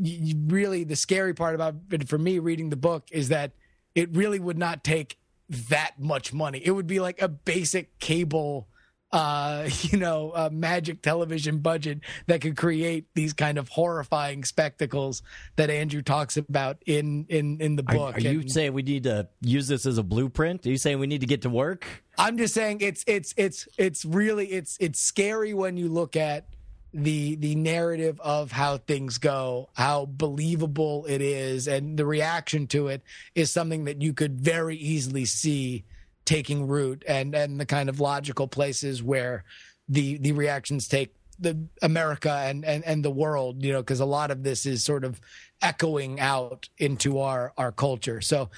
Speaker 1: you, really, the scary part about it for me reading the book is that it really would not take that much money. It would be like a basic cable uh you know uh, magic television budget that could create these kind of horrifying spectacles that andrew talks about in in in the
Speaker 3: Are,
Speaker 1: book
Speaker 3: are you
Speaker 1: And
Speaker 3: saying we need to use this as a blueprint? Are you saying we need to get to work?
Speaker 1: i'm just saying it's it's it's it's really it's it's scary when you look at the the narrative of how things go how believable it is and the reaction to it is something that you could very easily see taking root and and the kind of logical places where the the reactions take the America and and and the world, you know, because a lot of this is sort of echoing out into our our culture. So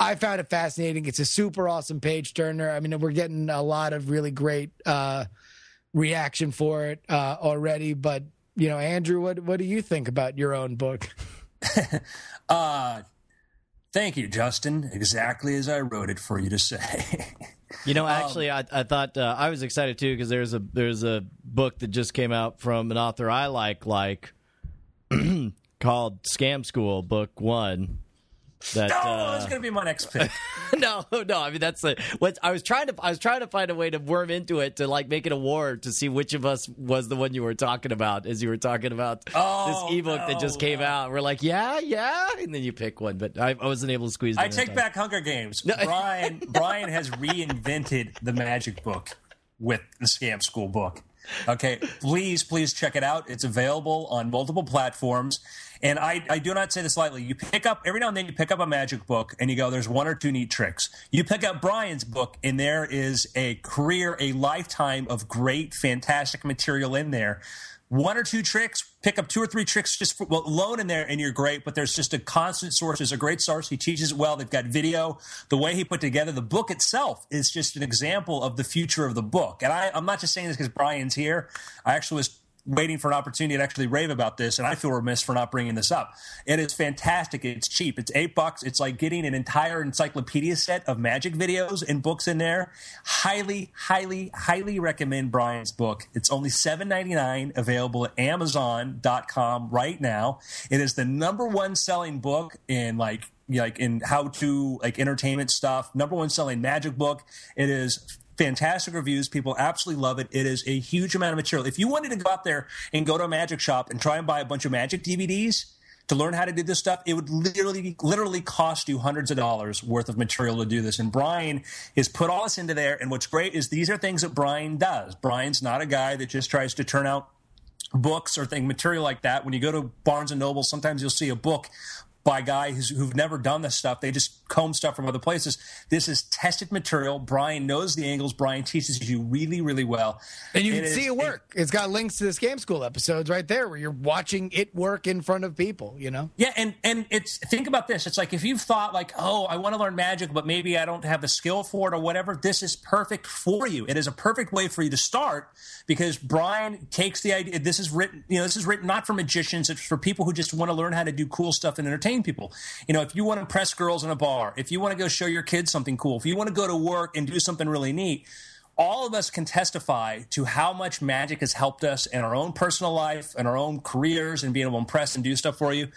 Speaker 1: I found it fascinating. It's a super awesome page turner. I mean, we're getting a lot of really great uh, reaction for it uh, already. But you know, Andrew, what what do you think about your own book?
Speaker 2: Uh, thank you, Justin. Exactly as I wrote it for you to say.
Speaker 3: You know, actually, I, I thought uh, I was excited too because there's a there's a book that just came out from an author I like, like called Scam School, Book One. That
Speaker 2: oh,
Speaker 3: uh,
Speaker 2: that's going to be my next pick.
Speaker 3: no, no. I mean, that's the what I was trying to. I was trying to find a way to worm into it to like make it a war to see which of us was the one you were talking about as you were talking about
Speaker 2: Oh,
Speaker 3: this ebook that just
Speaker 2: no.
Speaker 3: came out. We're like, yeah, yeah, and then you pick one, but I, I wasn't able to squeeze. it
Speaker 2: I take back Hunger Games. Brian Brian has reinvented the magic book with the Scam School book. Okay, please, please check it out. It's available on multiple platforms. And I, I do not say this lightly. You pick up every now and then you pick up a magic book and you go, there's one or two neat tricks. You pick up Brian's book and there is a career, a lifetime of great, fantastic material in there. One or two tricks, pick up two or three tricks just well, alone in there, and you're great. But there's just a constant source. There's a great source. He teaches it well. They've got video. The way he put together the book itself is just an example of the future of the book. And I, I'm not just saying this because Brian's here. I actually was waiting for an opportunity to actually rave about this, and I feel remiss for not bringing this up. It is fantastic. It's cheap. It's eight bucks. It's like getting an entire encyclopedia set of magic videos and books in there. Highly, highly, highly recommend Brian's book. It's only seven ninety nine, available at Amazon.com right now. It is the number one selling book in like like in how to like entertainment stuff. Number one selling magic book. It is fantastic reviews. People absolutely love it. It is a huge amount of material. If you wanted to go out there and go to a magic shop and try and buy a bunch of magic DVDs to learn how to do this stuff, it would literally literally cost you hundreds of dollars worth of material to do this. And Brian has put all this into there. And what's great is these are things that Brian does. Brian's not a guy that just tries to turn out books or thing material like that. When you go to Barnes and Noble, sometimes you'll see a book by guys who've never done this stuff. They just comb stuff from other places. This is tested material. Brian knows the angles. Brian teaches you really, really well.
Speaker 1: And you it can see it work. It, has got links to the Scam School episodes right there where you're watching it work in front of people, you know?
Speaker 2: Yeah, and and it's think about this. It's like if you've thought like, oh, I want to learn magic, but maybe I don't have the skill for it or whatever, this is perfect for you. It is a perfect way for you to start because Brian takes the idea this is written, you know, this is written not for magicians, it's for people who just want to learn how to do cool stuff and entertain people. You know, if you want to impress girls in a bar, if you want to go show your kids something cool, if you want to go to work and do something really neat, all of us can testify to how much magic has helped us in our own personal life and our own careers and being able to impress and do stuff for you.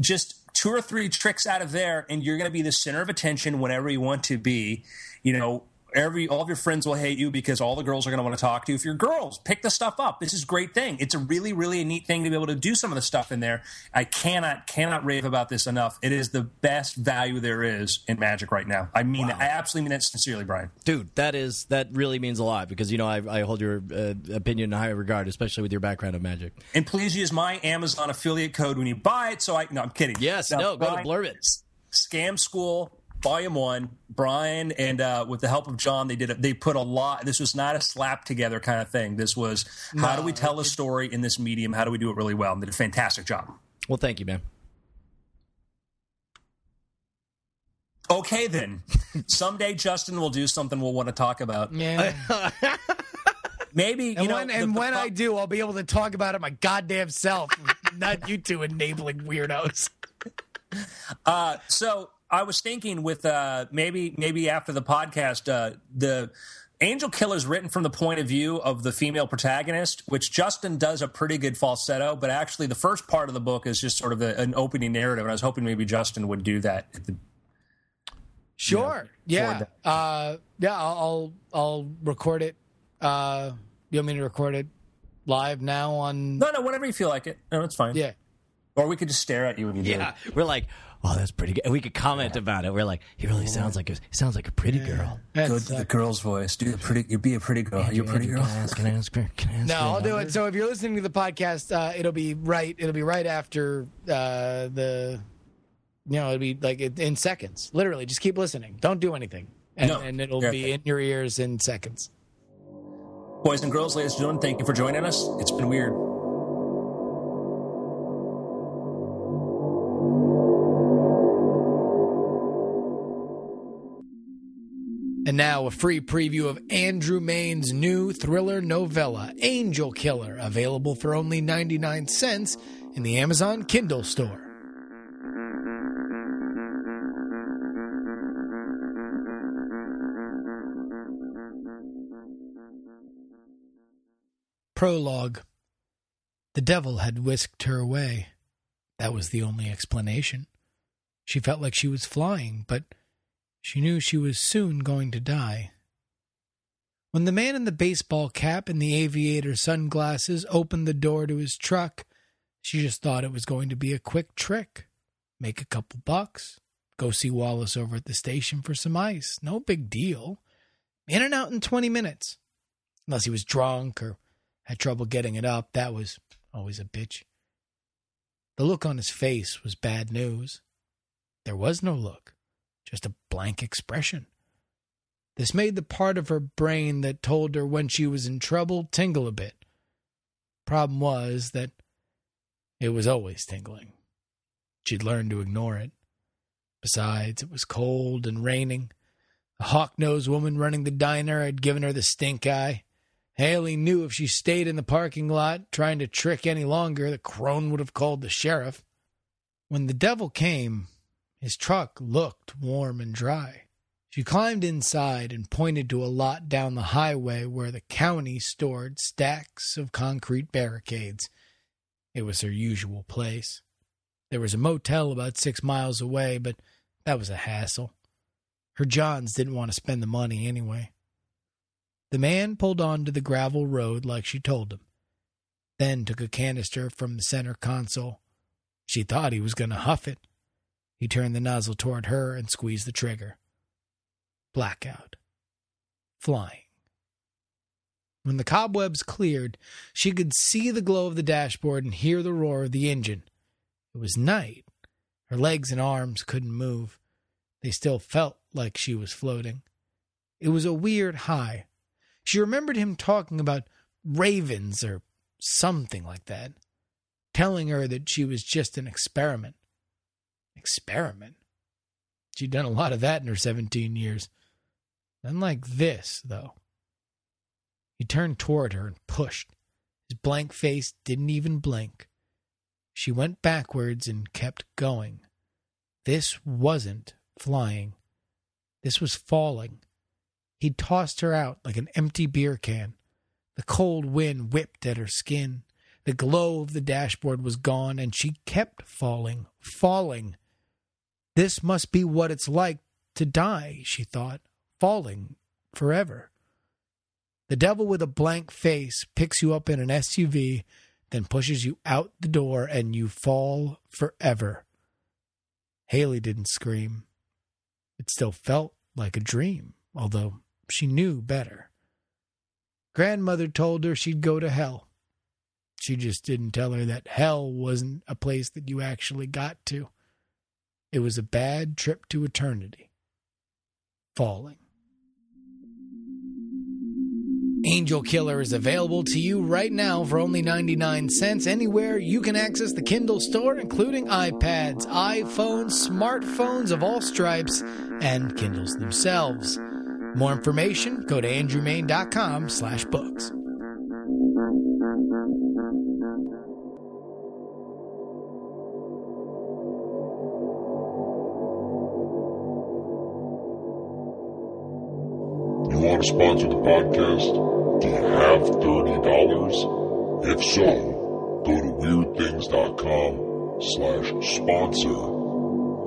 Speaker 2: Just two or three tricks out of there, and you're going to be the center of attention whenever you want to be. You know, every all of your friends will hate you because all the girls are going to want to talk to you. If you're girls, pick the stuff up. This is a great thing. It's a really really neat thing to be able to do some of the stuff in there. I cannot cannot rave about this enough. It is the best value there is in Magic right now. I mean, wow. I absolutely mean it sincerely, Brian.
Speaker 3: Dude, that is that really means a lot because you know I, I hold your uh, opinion in high regard, especially with your background of Magic.
Speaker 2: And please use my Amazon affiliate code when you buy it. So I no, I'm kidding.
Speaker 3: Yes, no, no go to blurb it.
Speaker 2: Scam School volume one. Brian and uh, with the help of john they did it they put a lot this was not a slap together kind of thing. This was how no, do we tell a story in this medium? How do we do it really well? And did a fantastic job.
Speaker 3: Well thank you man.
Speaker 2: Okay then. Someday justin will do something we'll want to talk about.
Speaker 1: Yeah.
Speaker 2: Maybe
Speaker 1: and
Speaker 2: know,
Speaker 1: when, and the, when the, I do, I'll be able to talk about it my goddamn self, not you two enabling weirdos.
Speaker 2: Uh, so I was thinking with uh, maybe maybe after the podcast, uh, the Angel Killer is written from the point of view of the female protagonist, which Justin does a pretty good falsetto. But actually, the first part of the book is just sort of a, an opening narrative, and I was hoping maybe Justin would do that. The,
Speaker 1: sure. You know, yeah. Uh, yeah. I'll I'll record it. Uh, you want me to record it live now on?
Speaker 2: No, no. Whenever you feel like it. No, it's fine.
Speaker 1: Yeah.
Speaker 2: Or we could just stare at you when you do
Speaker 3: yeah. We're like, oh, that's pretty good. And we could comment yeah. about it. We're like, he really sounds like a, he sounds like a pretty yeah. girl.
Speaker 2: Go to the girl's voice. Do a pretty. You be a pretty girl. Andrew, you a pretty Andrew, girl. Can I ask? Can I ask?
Speaker 3: Can I ask
Speaker 1: no, I'll do it. So if you're listening to the podcast, uh, it'll be right. It'll be right after uh, the. You know, it'll be like in seconds. Literally, just keep listening. Don't do anything, and, no. and it'll be in your ears in seconds.
Speaker 2: Boys and girls, ladies and gentlemen, thank you for joining us. It's been weird.
Speaker 4: And now a free preview of Andrew Mayne's new thriller novella, Angel Killer, available for only 99 cents in the Amazon Kindle store. Prologue The devil had whisked her away. That was the only explanation. She felt like she was flying, but she knew she was soon going to die. When the man in the baseball cap and the aviator sunglasses opened the door to his truck, she just thought it was going to be a quick trick. Make a couple bucks, go see Wallace over at the station for some ice. No big deal. In and out in 20 minutes. Unless he was drunk or had trouble getting it up, that was always a bitch. The look on his face was bad news. There was no look just a blank expression. This made the part of her brain that told her when she was in trouble tingle a bit. Problem was that it was always tingling. She'd learned to ignore it. Besides, it was cold and raining. The hawk nosed woman running the diner had given her the stink eye,
Speaker 1: Haley knew if she stayed in the parking lot trying to trick any longer, the crone would have called the sheriff. When the devil came, his truck looked warm and dry. She climbed inside and pointed to a lot down the highway where the county stored stacks of concrete barricades. It was her usual place. There was a motel about six miles away, but that was a hassle. Her Johns didn't want to spend the money anyway. The man pulled onto the gravel road like she told him, then took a canister from the center console. She thought he was going to huff it. He turned the nozzle toward her and squeezed the trigger. Blackout. Flying. When the cobwebs cleared, she could see the glow of the dashboard and hear the roar of the engine. It was night. Her legs and arms couldn't move. They still felt like she was floating. It was a weird high. She remembered him talking about ravens or something like that, telling her that she was just an experiment. Experiment? She'd done a lot of that in her 17 years. Unlike this, though. He turned toward her and pushed. His blank face didn't even blink. She went backwards and kept going. This wasn't flying. This was falling. He'd tossed her out like an empty beer can. The cold wind whipped at her skin. The glow of the dashboard was gone, and she kept falling, falling. This must be what it's like to die, she thought, falling forever. The devil with a blank face picks you up in an SUV, then pushes you out the door, and you fall forever. Haley didn't scream. It still felt like a dream, although she knew better. Grandmother told her she'd go to hell. She just didn't tell her that hell wasn't a place that you actually got to. It was a bad trip to eternity. Falling. Angel Killer is available to you right now for only 99 cents anywhere you can access the Kindle store, including iPads, iPhones, smartphones of all stripes, and Kindles themselves. More information, go to andrewmayne.com slash books.
Speaker 5: To sponsor the podcast? Do you have $30? If so, go to weirdthings.com slash sponsor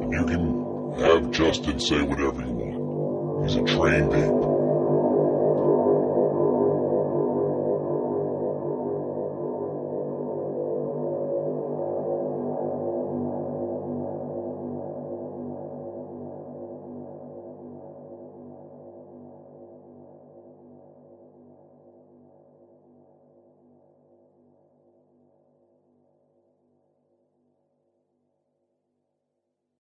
Speaker 5: and you can have Justin say whatever you want. He's a trained ape.